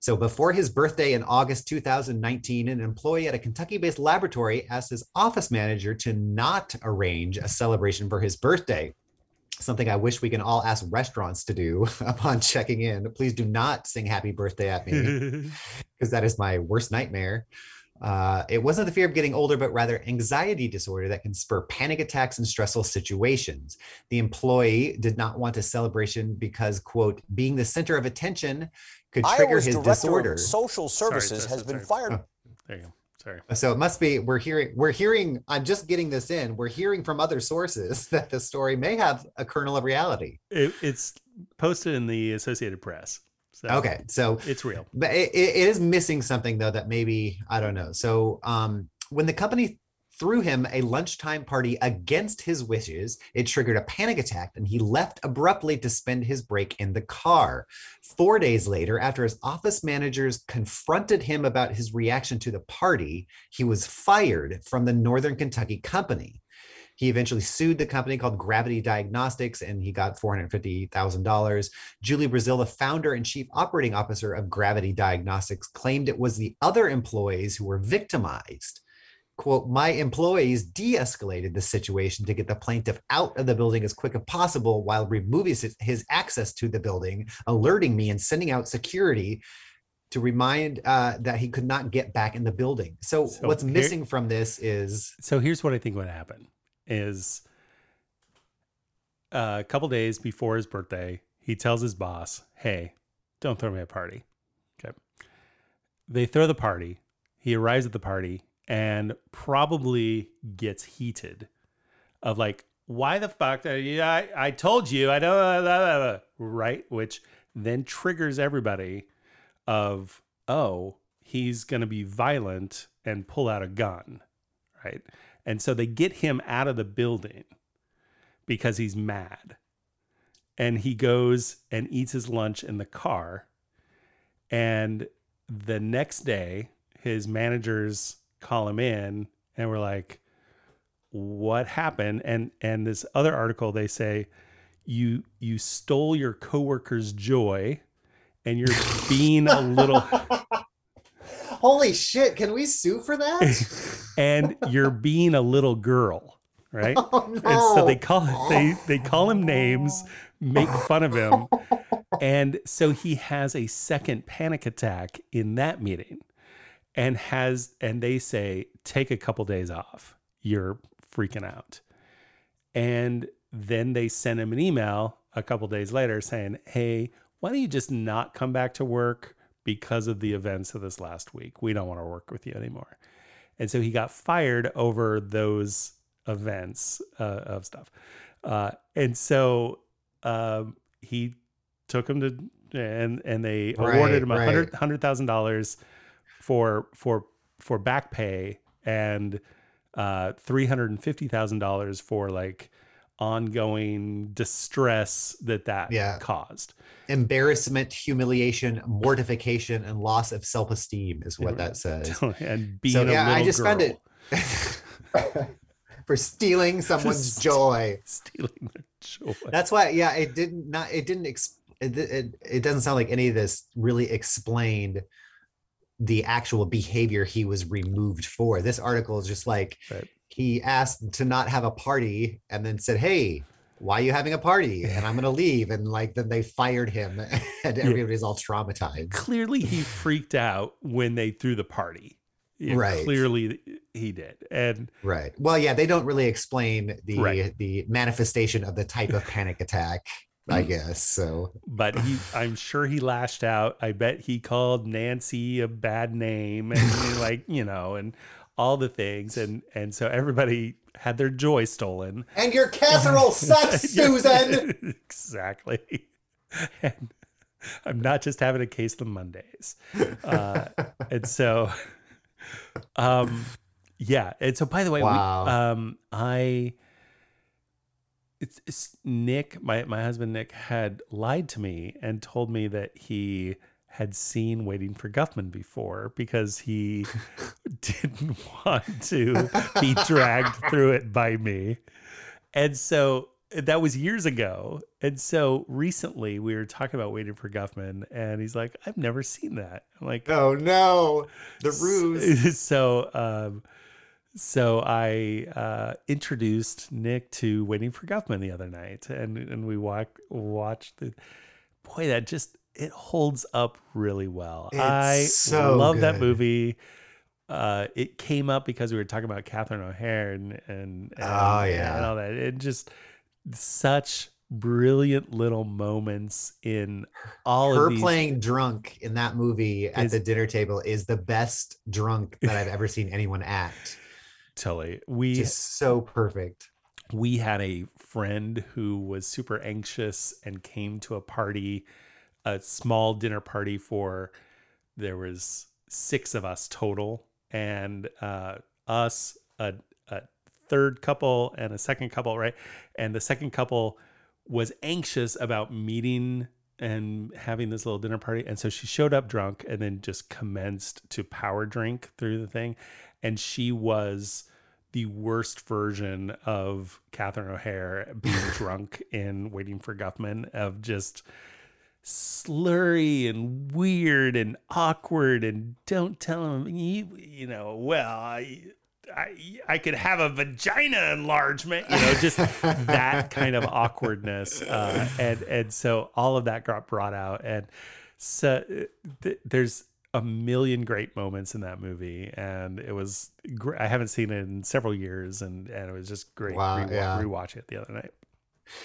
So before his birthday in August 2019, an employee at a Kentucky-based laboratory asked his office manager to not arrange a celebration for his birthday. Something I wish we can all ask restaurants to do upon checking in. Please do not sing happy birthday at me because that is my worst nightmare. Uh, it wasn't the fear of getting older, but rather anxiety disorder that can spur panic attacks in stressful situations. The employee did not want a celebration because, quote, being the center of attention could trigger Iowa's his director disorder. of social services sorry, has been sorry. fired. There you go. Sorry. So it must be we're hearing we're hearing I'm just getting this in. We're hearing from other sources that the story may have a kernel of reality. It, it's posted in the Associated Press. So Okay, so It's real. but it, it is missing something though that maybe I don't know. So um when the company threw him a lunchtime party against his wishes, it triggered a panic attack and he left abruptly to spend his break in the car. 4 days later after his office managers confronted him about his reaction to the party, he was fired from the Northern Kentucky company. He eventually sued the company called Gravity Diagnostics and he got $450,000. Julie Brazil, the founder and chief operating officer of Gravity Diagnostics, claimed it was the other employees who were victimized. Quote, my employees de escalated the situation to get the plaintiff out of the building as quick as possible while removing his, access to the building, alerting me and sending out security to remind uh, that he could not get back in the building. So, So what's here- missing from this is So here's what I think would happen is uh, a couple days before his birthday, he tells his boss, "Hey, don't throw me a party." Okay. They throw the party. He arrives at the party and probably gets heated of like, "Why the fuck? I I told you I don't." blah, blah, blah," Right, which then triggers everybody of, "Oh, he's going to be violent and pull out a gun." right? And so they get him out of the building because he's mad. And he goes and eats his lunch in the car. And the next day, his managers call him in and we're like, what happened? And and this other article they say, you you stole your coworker's joy and you're being a little holy shit. Can we sue for that? and you're being a little girl, right? oh, no. And so they call they they call him names, make fun of him, and so he has a second panic attack in that meeting, and has and they say take a couple days off. You're freaking out, and then they send him an email a couple days later saying, "Hey, why don't you just not come back to work because of the events of this last week? We don't want to work with you anymore." And so he got fired over those events uh, of stuff. Uh, and so um, he took him to and and they Right, awarded him a right. hundred hundred thousand dollars for for for back pay and uh, three hundred and fifty thousand dollars for like ongoing distress that that Yeah. caused. embarrassment, humiliation, mortification, and loss of self-esteem is what that says. and being So a yeah, I just girl, found it for stealing someone's Just- joy. stealing their joy. That's why, yeah, it didn't not it didn't ex- it, it, it doesn't sound like any of this really explained the actual behavior he was removed for. This article is just like Right. he asked to not have a party and then said, "Hey, why are you having a party?" And I'm gonna leave. And like then they fired him, and everybody's all traumatized. clearly he freaked out when they threw the party. Yeah, Right. Clearly he did. And Right. Well, yeah, they don't really explain the Right. the manifestation of the type of panic attack, I guess. So but he I'm sure he lashed out. I bet he called Nancy a bad name and like, you know, and all the things and and so everybody had their joy stolen. and your casserole sucks, Susan. exactly. And I'm not just having a case of Mondays. Uh, and so, um, yeah. And so, by the way, we- Wow. um, I, it's, it's Nick, my, my husband Nick had lied to me and told me that he had seen Waiting for Guffman before because he didn't want to be dragged through it by me. And so that was years ago. And so recently we were talking about Waiting for Guffman, and he's like, I've never seen that. I'm like, Oh no, the ruse. so, um, so I uh, introduced Nick to Waiting for Guffman the other night, and and we walk watched the. Boy, that just it holds up really well. It's I so love that movie. uh, it came up because we were talking about Catherine O'Hara and and, and Oh, yeah. and all that. It just such brilliant little moments in all Her of her playing drunk in that movie at Is- the dinner table is the best drunk that I've ever seen anyone act. Totally. We Just so perfect. we had a friend who was super anxious and came to a party a small dinner party for there was six of us total and uh us a, a third couple and a second couple right and the second couple was anxious about meeting and having this little dinner party and so she showed up drunk and then just commenced to power drink through the thing and she was the worst version of Catherine O'Hara being drunk in Waiting for Guffman of just slurry and weird and awkward and don't tell him you, you know well I, I I could have a vagina enlargement you know just that kind of awkwardness uh, and and so all of that got brought out and so th- there's a million great moments in that movie and it was gr- I haven't seen it in several years and and it was just great Wow, rewa- yeah. rewatching it the other night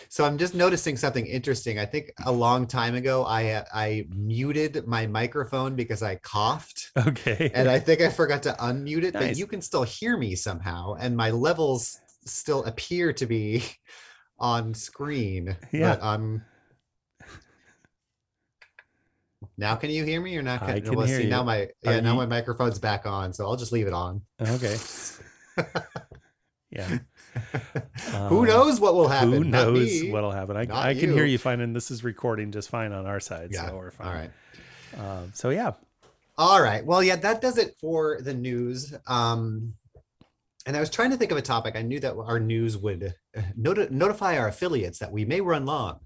So I'm just noticing something interesting. I think a long time ago, I uh, I muted my microphone because I coughed, okay and I think I forgot to unmute it. But you can still hear me somehow, and my levels still appear to be on screen. Yeah. But I'm. Now can you hear me or not? I can well, hear see, Now my yeah, Are now you- my microphone's back on, so I'll just leave it on. okay yeah Who Uh, knows what will happen? Who Not knows me. what'll happen? I, Not I can hear you. you fine, and this is recording just fine on our side, Yeah. so we're fine. All right. Um, so yeah, All right. Well, yeah, that does it for the news. Um, and I was trying to think of a topic. I knew that our news would uh, noti- notify our affiliates that we may run long.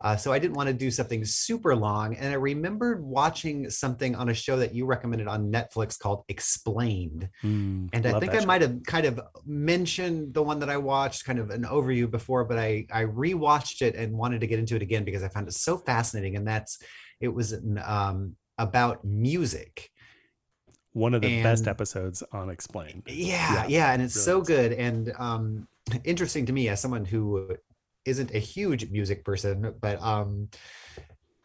Uh, so I didn't want to do something super long. And I remembered watching something on a show that you recommended on Netflix called Explained. Mm, And I think I might have kind of mentioned the one that I watched, kind of an overview before, but I I rewatched it and wanted to get into it again because I found it so fascinating. And that's it was um, about music. one of the best episodes on Explained. Yeah, yeah, and it's really so good and um, interesting to me as someone who isn't a huge music person, but um,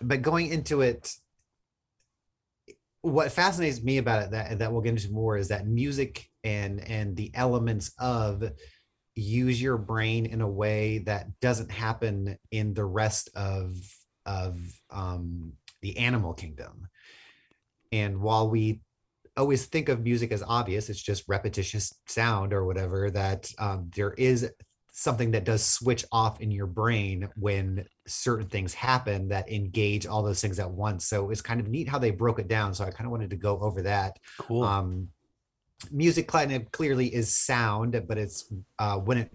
but going into it what fascinates me about it that that we'll get into more is that music and and the elements of use your brain in a way that doesn't happen in the rest of of um the animal kingdom. And while we always think of music as obvious it's just repetitious sound or whatever that um, there is something that does switch off in your brain when certain things happen that engage all those things at once. So it's kind of neat how they broke it down. So i kind of wanted to go over that. Cool. um music clearly is sound but it's uh when it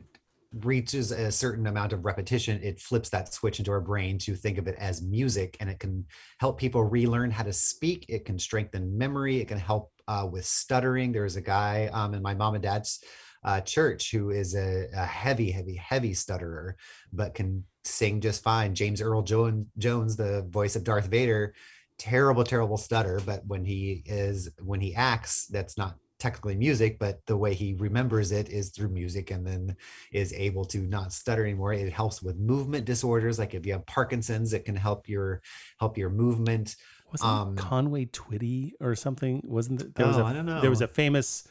reaches a certain amount of repetition it flips that switch into our brain to think of it as music and it can help people relearn how to speak. It can strengthen memory. It can help uh, with stuttering. There's a guy um, in my mom and dad's uh, church who is a, a heavy heavy heavy stutterer but can sing just fine. James earl jones, jones the voice of darth vader terrible terrible stutter but when he is when he acts that's not technically music but the way he remembers it is through music and then is able to not stutter anymore. It helps with movement disorders like if you have parkinson's it can help your help your movement. Wasn't um, Conway Twitty or something? Wasn't there, there was Oh, a I don't there was a famous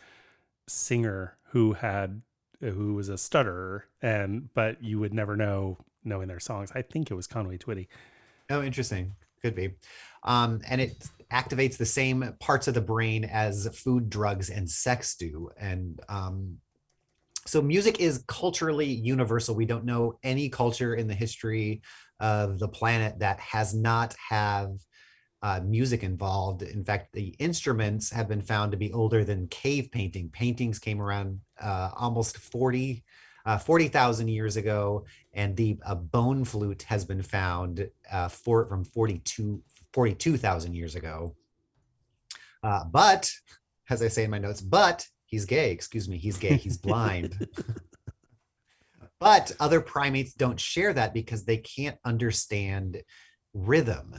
singer who had who was a stutterer and but you would never know knowing their songs. I think it was Conway Twitty. Oh, interesting. Could be. Um, and it activates the same parts of the brain as food, drugs, and sex do. And um, so music is culturally universal. We don't know any culture in the history of the planet that has not have uh, music involved. In fact, the instruments have been found to be older than cave painting. Paintings came around uh, almost 40, uh, 40,000 years ago, and the a bone flute has been found uh, for, from 42 42,000 years ago. Uh, but, as I say in my notes, but he's gay. Excuse me, he's gay. He's blind. but other primates don't share that because they can't understand rhythm.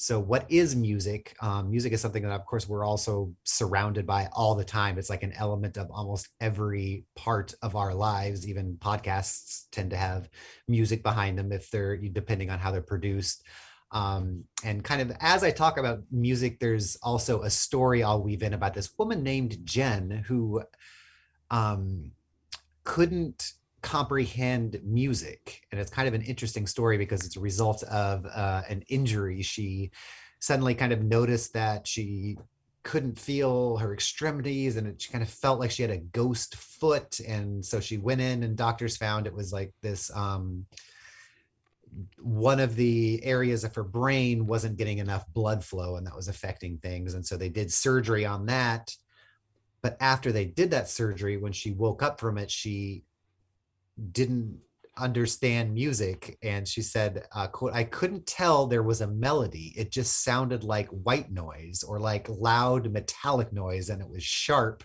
So what is music? Um, music is something that of course we're also surrounded by all the time. It's like an element of almost every part of our lives. Even podcasts tend to have music behind them if they're depending on how they're produced. Um, and kind of as i talk about music there's also a story i'll weave in about this woman named jen who um, couldn't comprehend music. And it's kind of an interesting story because it's a result of uh, an injury. She suddenly kind of noticed that she couldn't feel her extremities and it, she kind of felt like she had a ghost foot. And so she went in and doctors found it was like this um, one of the areas of her brain wasn't getting enough blood flow and that was affecting things. And so they did surgery on that. But after they did that surgery when she woke up from it she didn't understand music and she said uh, quote i couldn't tell there was a melody. It just sounded like white noise or like loud metallic noise and it was sharp.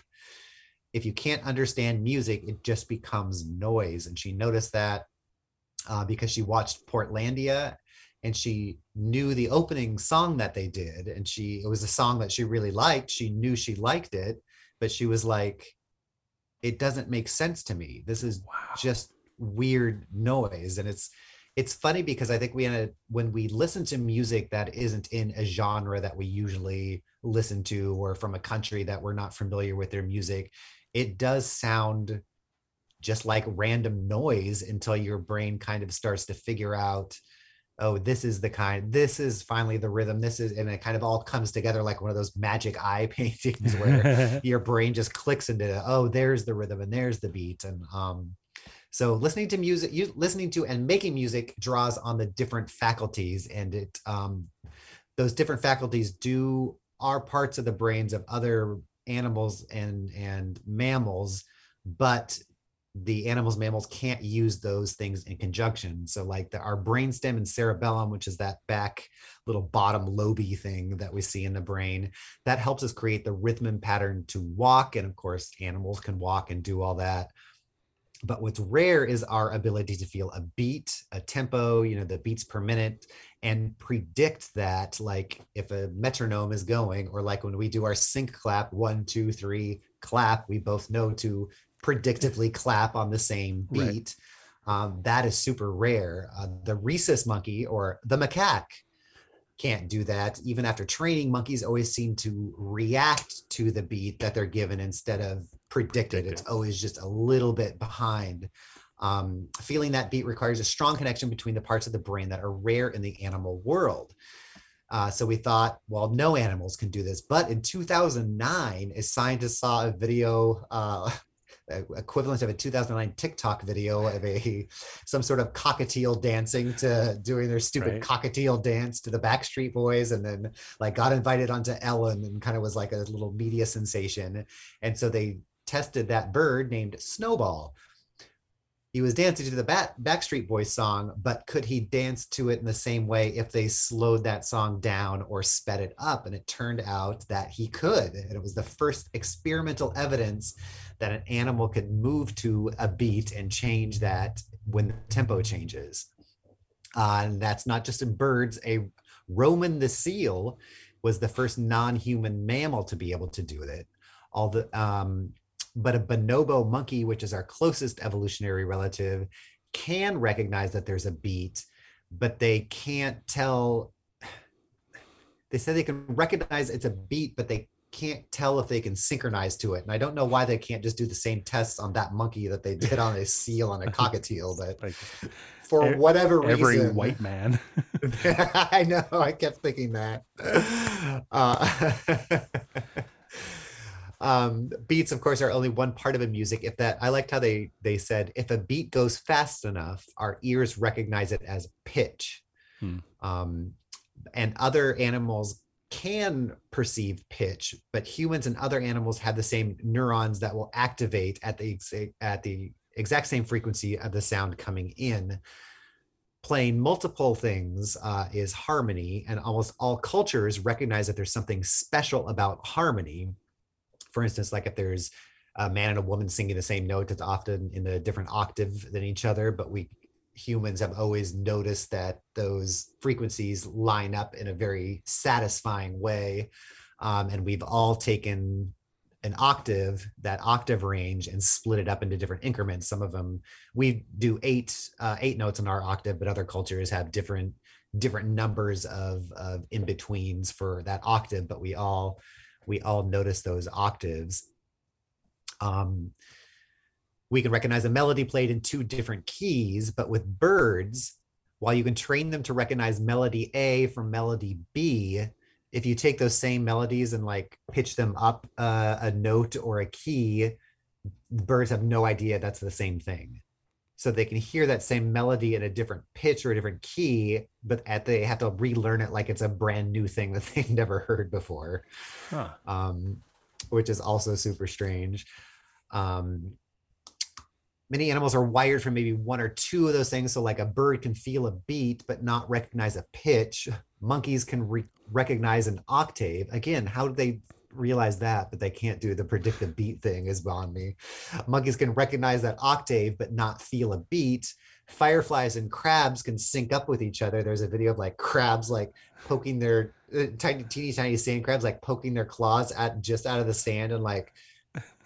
If you can't understand music it just becomes noise. And she noticed that uh, because she watched portlandia and she knew the opening song that they did and she it was a song that she really liked. She knew she liked it but she was like it doesn't make sense to me. This is wow. just weird noise. And it's it's funny because I think we a, when we listen to music that isn't in a genre that we usually listen to or from a country that we're not familiar with their music, it does sound just like random noise until your brain kind of starts to figure out oh this is the kind this is finally the rhythm this is and it kind of all comes together like one of those magic eye paintings where your brain just clicks into oh there's the rhythm and there's the beat and um so listening to music you listening to and making music draws on the different faculties and it um those different faculties do are parts of the brains of other animals and and mammals but the animals mammals can't use those things in conjunction. So like the, our brainstem and cerebellum which is that back little bottom loby thing that we see in the brain that helps us create the rhythm and pattern to walk. And of course animals can walk and do all that. But what's rare is our ability to feel a beat a tempo you know the beats per minute and predict that like if a metronome is going or like when we do our sync clap one two three clap we both know to predictively clap on the same beat. Right. Um, that is super rare. Uh, the rhesus monkey or the macaque can't do that. Even after training, monkeys always seem to react to the beat that they're given instead of predicted. It's always just a little bit behind. Um, feeling that beat requires a strong connection between the parts of the brain that are rare in the animal world. Uh, so we thought, well, no animals can do this. But in 2009, a scientist saw a video uh, equivalent of a 2009 TikTok video of a some sort of cockatiel dancing to doing their stupid right. cockatiel dance to the Backstreet Boys, and then like got invited onto Ellen and kind of was like a little media sensation. And so they tested that bird named Snowball. He was dancing to the Bat- Backstreet Boys song, but could he dance to it in the same way if they slowed that song down or sped it up? And it turned out that he could. And it was the first experimental evidence that an animal could move to a beat and change that when the tempo changes. Uh, and that's not just in birds. A Ronan the seal was the first non-human mammal to be able to do it. All the um, but a bonobo monkey, which is our closest evolutionary relative, can recognize that there's a beat, but they can't tell. They say they can recognize it's a beat, but they can't tell if they can synchronize to it. And I don't know why they can't just do the same tests on that monkey that they did on a seal and a cockatiel, but like, for er, whatever every reason. white man. I know. I kept thinking that. Uh, um, beats, of course, are only one part of a music. If that, I liked how they they said if a beat goes fast enough, our ears recognize it as pitch. Hmm. Um, and other animals can perceive pitch, but humans and other animals have the same neurons that will activate at the at the exact same frequency of the sound coming in. Playing multiple things uh, is harmony, and almost all cultures recognize that there's something special about harmony. For instance, like if there's a man and a woman singing the same note, it's often in a different octave than each other, but we humans have always noticed that those frequencies line up in a very satisfying way. Um, and we've all taken an octave, that octave range, and split it up into different increments. Some of them we do eight uh, eight notes in our octave, but other cultures have different different numbers of, of in betweens for that octave. But we all we all notice those octaves. Um, we can recognize a melody played in two different keys, but with birds, while you can train them to recognize melody A from melody B, if you take those same melodies and like pitch them up uh, a note or a key, birds have no idea that's the same thing. So they can hear that same melody in a different pitch or a different key, but at they have to relearn it like it's a brand new thing that they've never heard before, Huh. um, which is also super strange. Um, many animals are wired for maybe one or two of those things. So, like a bird can feel a beat but not recognize a pitch. Monkeys can re- recognize an octave. Again, how do they realize that? But they can't do the predict the beat thing is beyond me. Monkeys can recognize that octave but not feel a beat. Fireflies and crabs can sync up with each other. There's a video of like crabs like poking their uh, tiny, teeny, tiny sand crabs like poking their claws at just out of the sand and like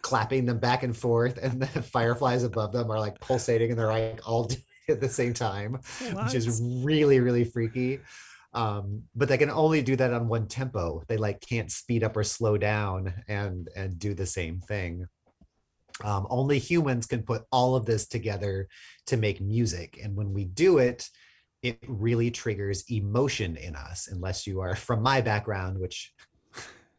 clapping them back and forth, and the fireflies above them are like pulsating, and they're like all doing it at the same time, which is really really freaky. Um, but they can only do that on one tempo. They like can't speed up or slow down and and do the same thing. Um, only humans can put all of this together to make music, and when we do it, it really triggers emotion in us. Unless you are from my background, which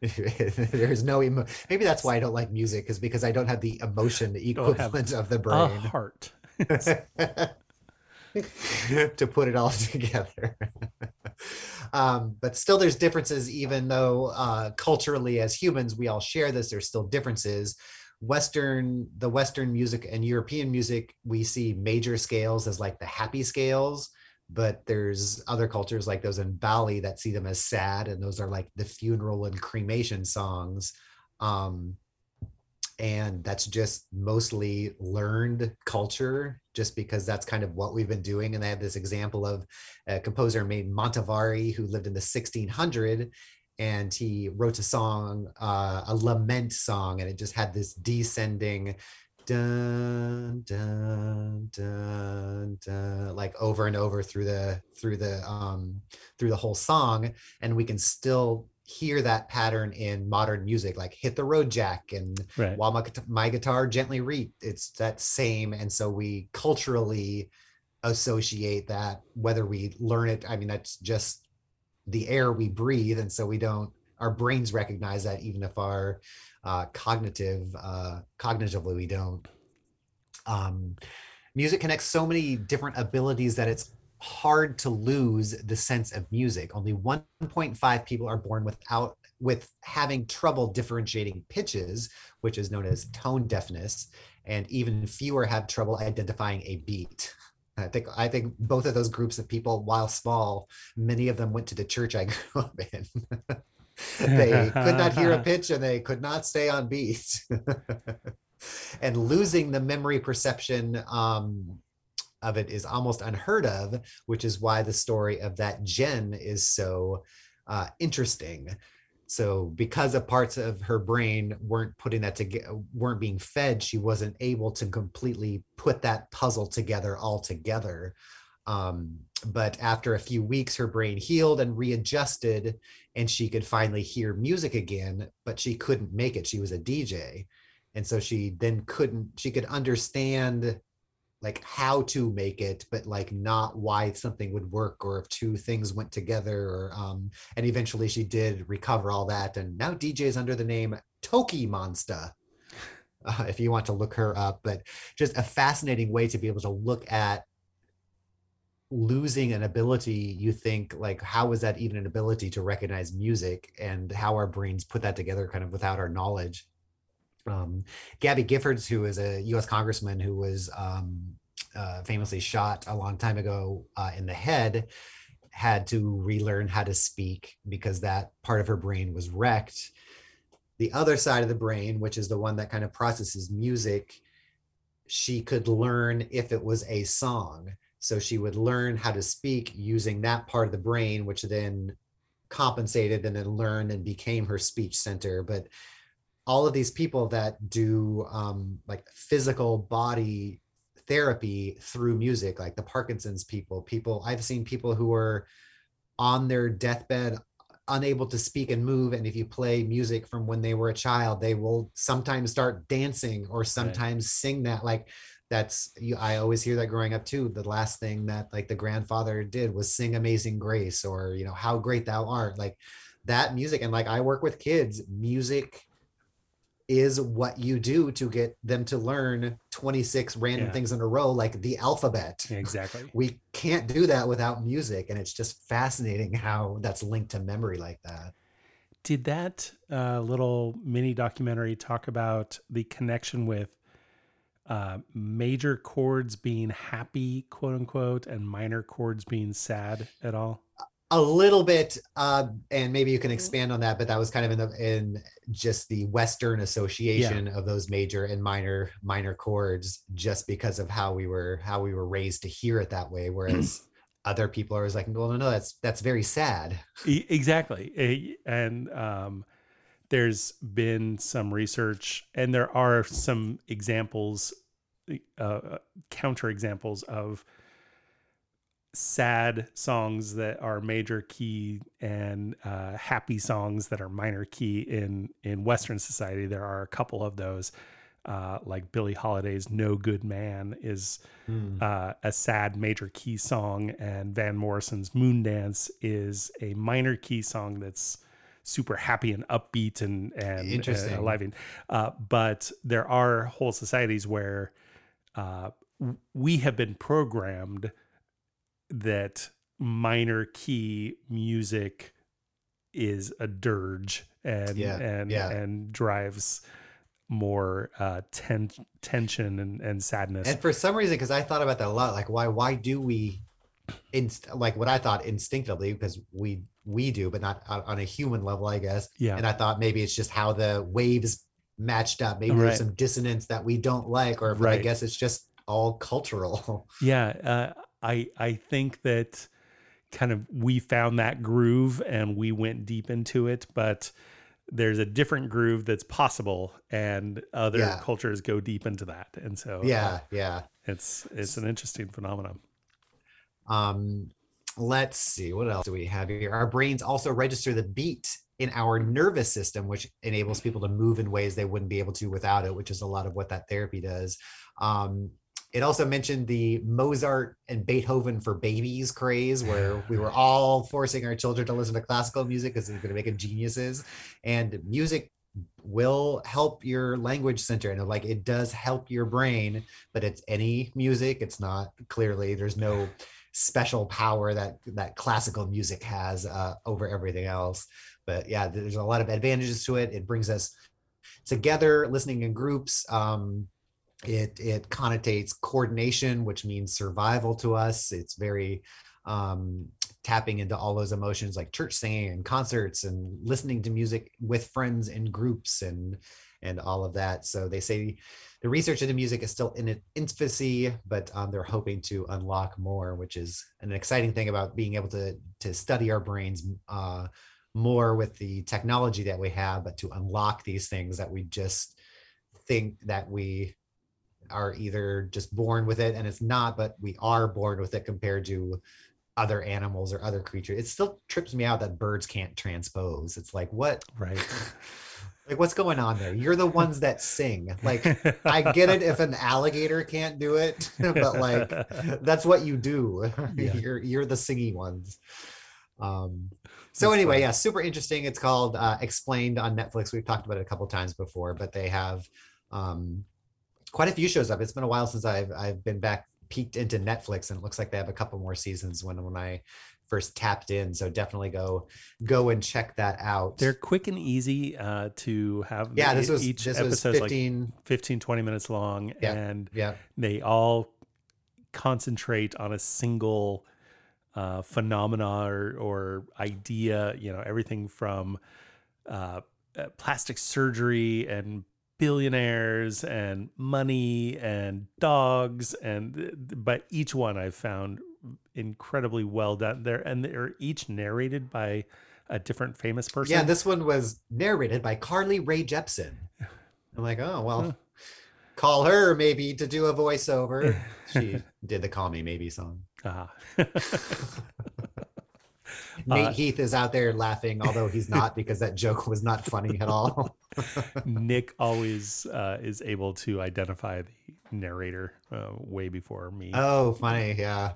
there's no emo- maybe that's why i don't like music is because i don't have the emotion equivalent of the brain heart. to put it all together um, but still there's differences even though uh, culturally as humans we all share this there's still differences western the western music and european music we see major scales as like the happy scales but there's other cultures like those in Bali that see them as sad, and those are like the funeral and cremation songs. Um, and that's just mostly learned culture, just because that's kind of what we've been doing. And i have this example of a composer named Monteverdi who lived in the 1600, and he wrote a song, uh, a lament song, and it just had this descending dun dun dun dun like over and over through the through the um through the whole song and we can still hear that pattern in modern music like hit the road jack and Right. while my, my guitar gently read it's that same and so we culturally associate that whether we learn it i mean that's just the air we breathe and so we don't our brains recognize that even if our uh, cognitive uh, cognitively we don't um, music connects so many different abilities that it's hard to lose the sense of music. Only 1.5 people are born without with having trouble differentiating pitches which is known as tone deafness and even fewer have trouble identifying a beat. I think i think both of those groups of people while small many of them went to the church i grew up in. They could not hear a pitch and they could not stay on beat. And losing the memory perception um, of it is almost unheard of which is why the story of that jen is so uh, interesting. So because of parts of her brain weren't putting that together weren't being fed she wasn't able to completely put that puzzle together altogether. um, but after a few weeks her brain healed and readjusted and she could finally hear music again but she couldn't make it. She was a dj and so she then couldn't she could understand like how to make it but like not why something would work or if two things went together or um and eventually she did recover all that and now dj's under the name toki monster uh, if you want to look her up but just a fascinating way to be able to look at losing an ability you think like how is that even an ability to recognize music and how our brains put that together kind of without our knowledge um, Gabby Giffords, who is a U.S. congressman who was um, uh, famously shot a long time ago uh, in the head, had to relearn how to speak because that part of her brain was wrecked. The other side of the brain, which is the one that kind of processes music, she could learn if it was a song. So she would learn how to speak using that part of the brain, which then compensated and then learned and became her speech center. But all of these people that do um, like physical body therapy through music, like the Parkinson's people, people I've seen people who are on their deathbed unable to speak and move and if you play music from when they were a child they will sometimes start dancing or sometimes right. sing that like that's you i always hear that growing up too the last thing that like the grandfather did was sing amazing grace or you know how great thou art like that music and like i work with kids music is what you do to get them to learn 26 random yeah. things in a row like the alphabet. Exactly. We can't do that without music and it's just fascinating how that's linked to memory like that. Did that uh, little mini documentary talk about the connection with uh, major chords being happy quote unquote and minor chords being sad at all a little bit uh, and maybe you can mm-hmm. expand on that but that was kind of in the in just the western association yeah. of those major and minor minor chords just because of how we were how we were raised to hear it that way whereas other people are always like well no no that's that's very sad exactly and um there's been some research and there are some examples uh, counter examples of sad songs that are major key and uh, happy songs that are minor key in in Western society. There are a couple of those, uh, like Billie Holiday's "No Good Man" is mm. uh, a sad major key song, and Van Morrison's "Moon Dance" is a minor key song that's super happy and upbeat and and Interesting. Uh, but there are whole societies where uh, we have been programmed that minor key music is a dirge and yeah, and yeah. and drives more uh ten- tension and, and sadness and for some reason because i thought about that a lot like why why do we inst- like what i thought instinctively because we we do but not on a human level i guess yeah and i thought maybe it's just how the waves matched up maybe right. there's some dissonance that we don't like or right. i guess it's just all cultural yeah uh I I think that kind of we found that groove and we went deep into it, but there's a different groove that's possible and other yeah. cultures go deep into that. And so Yeah, uh, yeah. It's it's an interesting phenomenon. Um let's see what else do we have here our brains also register the beat in our nervous system which enables people to move in ways they wouldn't be able to without it which is a lot of what that therapy does um, it also mentioned the Mozart and Beethoven for babies craze, where we were all forcing our children to listen to classical music because it's going to make them geniuses. And music will help your language center and like it does help your brain, but it's any music. It's not clearly there's no special power that that classical music has uh, over everything else. But yeah, there's a lot of advantages to it. It brings us together, listening in groups. Um, it it connotates coordination which means survival to us. It's very um, tapping into all those emotions like church singing and concerts and listening to music with friends and groups and and all of that. So they say the research into music is still in its infancy but um, they're hoping to unlock more which is an exciting thing about being able to to study our brains uh, more with the technology that we have but to unlock these things that we just think that we are either just born with it and it's not, but we are born with it compared to other animals or other creatures. It still trips me out that birds can't transpose. It's like, what? Right. like, what's going on there? You're the ones that sing. Like, I get it if an alligator can't do it, but like, that's what you do. Yeah. You're you're the singy ones. Um, so that's anyway, yeah, super interesting. It's called uh, Explained on Netflix. We've talked about it a couple times before, but they have um, quite a few shows up. It's been a while since I've I've been back peeked into Netflix, and it looks like they have a couple more seasons when when I first tapped in. So definitely go go and check that out. They're quick and easy uh, to have. Yeah, this was each this episode 15, like 15, 20 minutes long, yeah, and yeah, they all concentrate on a single uh, phenomena or, or idea. You know, everything from uh, uh plastic surgery and billionaires and money and dogs and but each one I've found incredibly well done there and they're each narrated by a different famous person. Yeah, this one was narrated by Carly Rae Jepsen. I'm like, oh well, Huh. call her maybe to do a voiceover. She did the "Call Me Maybe" song. Ah. Nate Uh, Heath is out there laughing, although he's not because that joke was not funny at all. Nick always uh, is able to identify the narrator uh, way before me. oh, funny, yeah.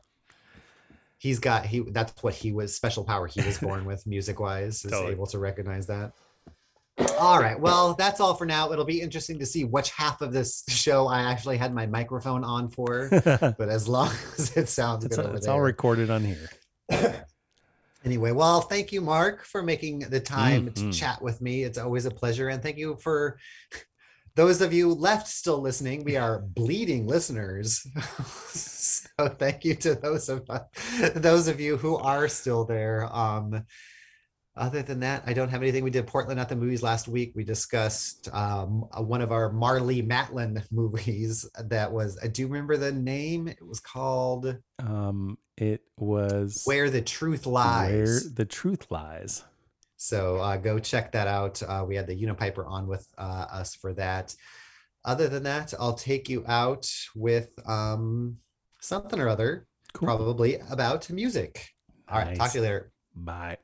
He's got he. That's what he was special power he was born with, music wise, is Totally. able to recognize that. All right, well, that's all for now. It'll be interesting to see which half of this show I actually had my microphone on for. but as long as it sounds it's good over it's all there. recorded on here. Anyway, well, thank you, Mark, for making the time Mhm. to chat with me. It's always a pleasure. And thank you for those of you left still listening. We are bleeding listeners. so thank you to those of those of you who are still there. Um, other than that, I don't have anything. We did Portland at the movies last week. We discussed um, one of our Marlee Matlin movies that was, uh, do remember the name? It was called Um, it was Where the Truth Lies. Where the truth lies. So uh, go check that out. Uh, we had the Unipiper on with uh, us for that. Other than that, I'll take you out with um, something or other, Cool. probably about music. All right, talk to you later. Bye.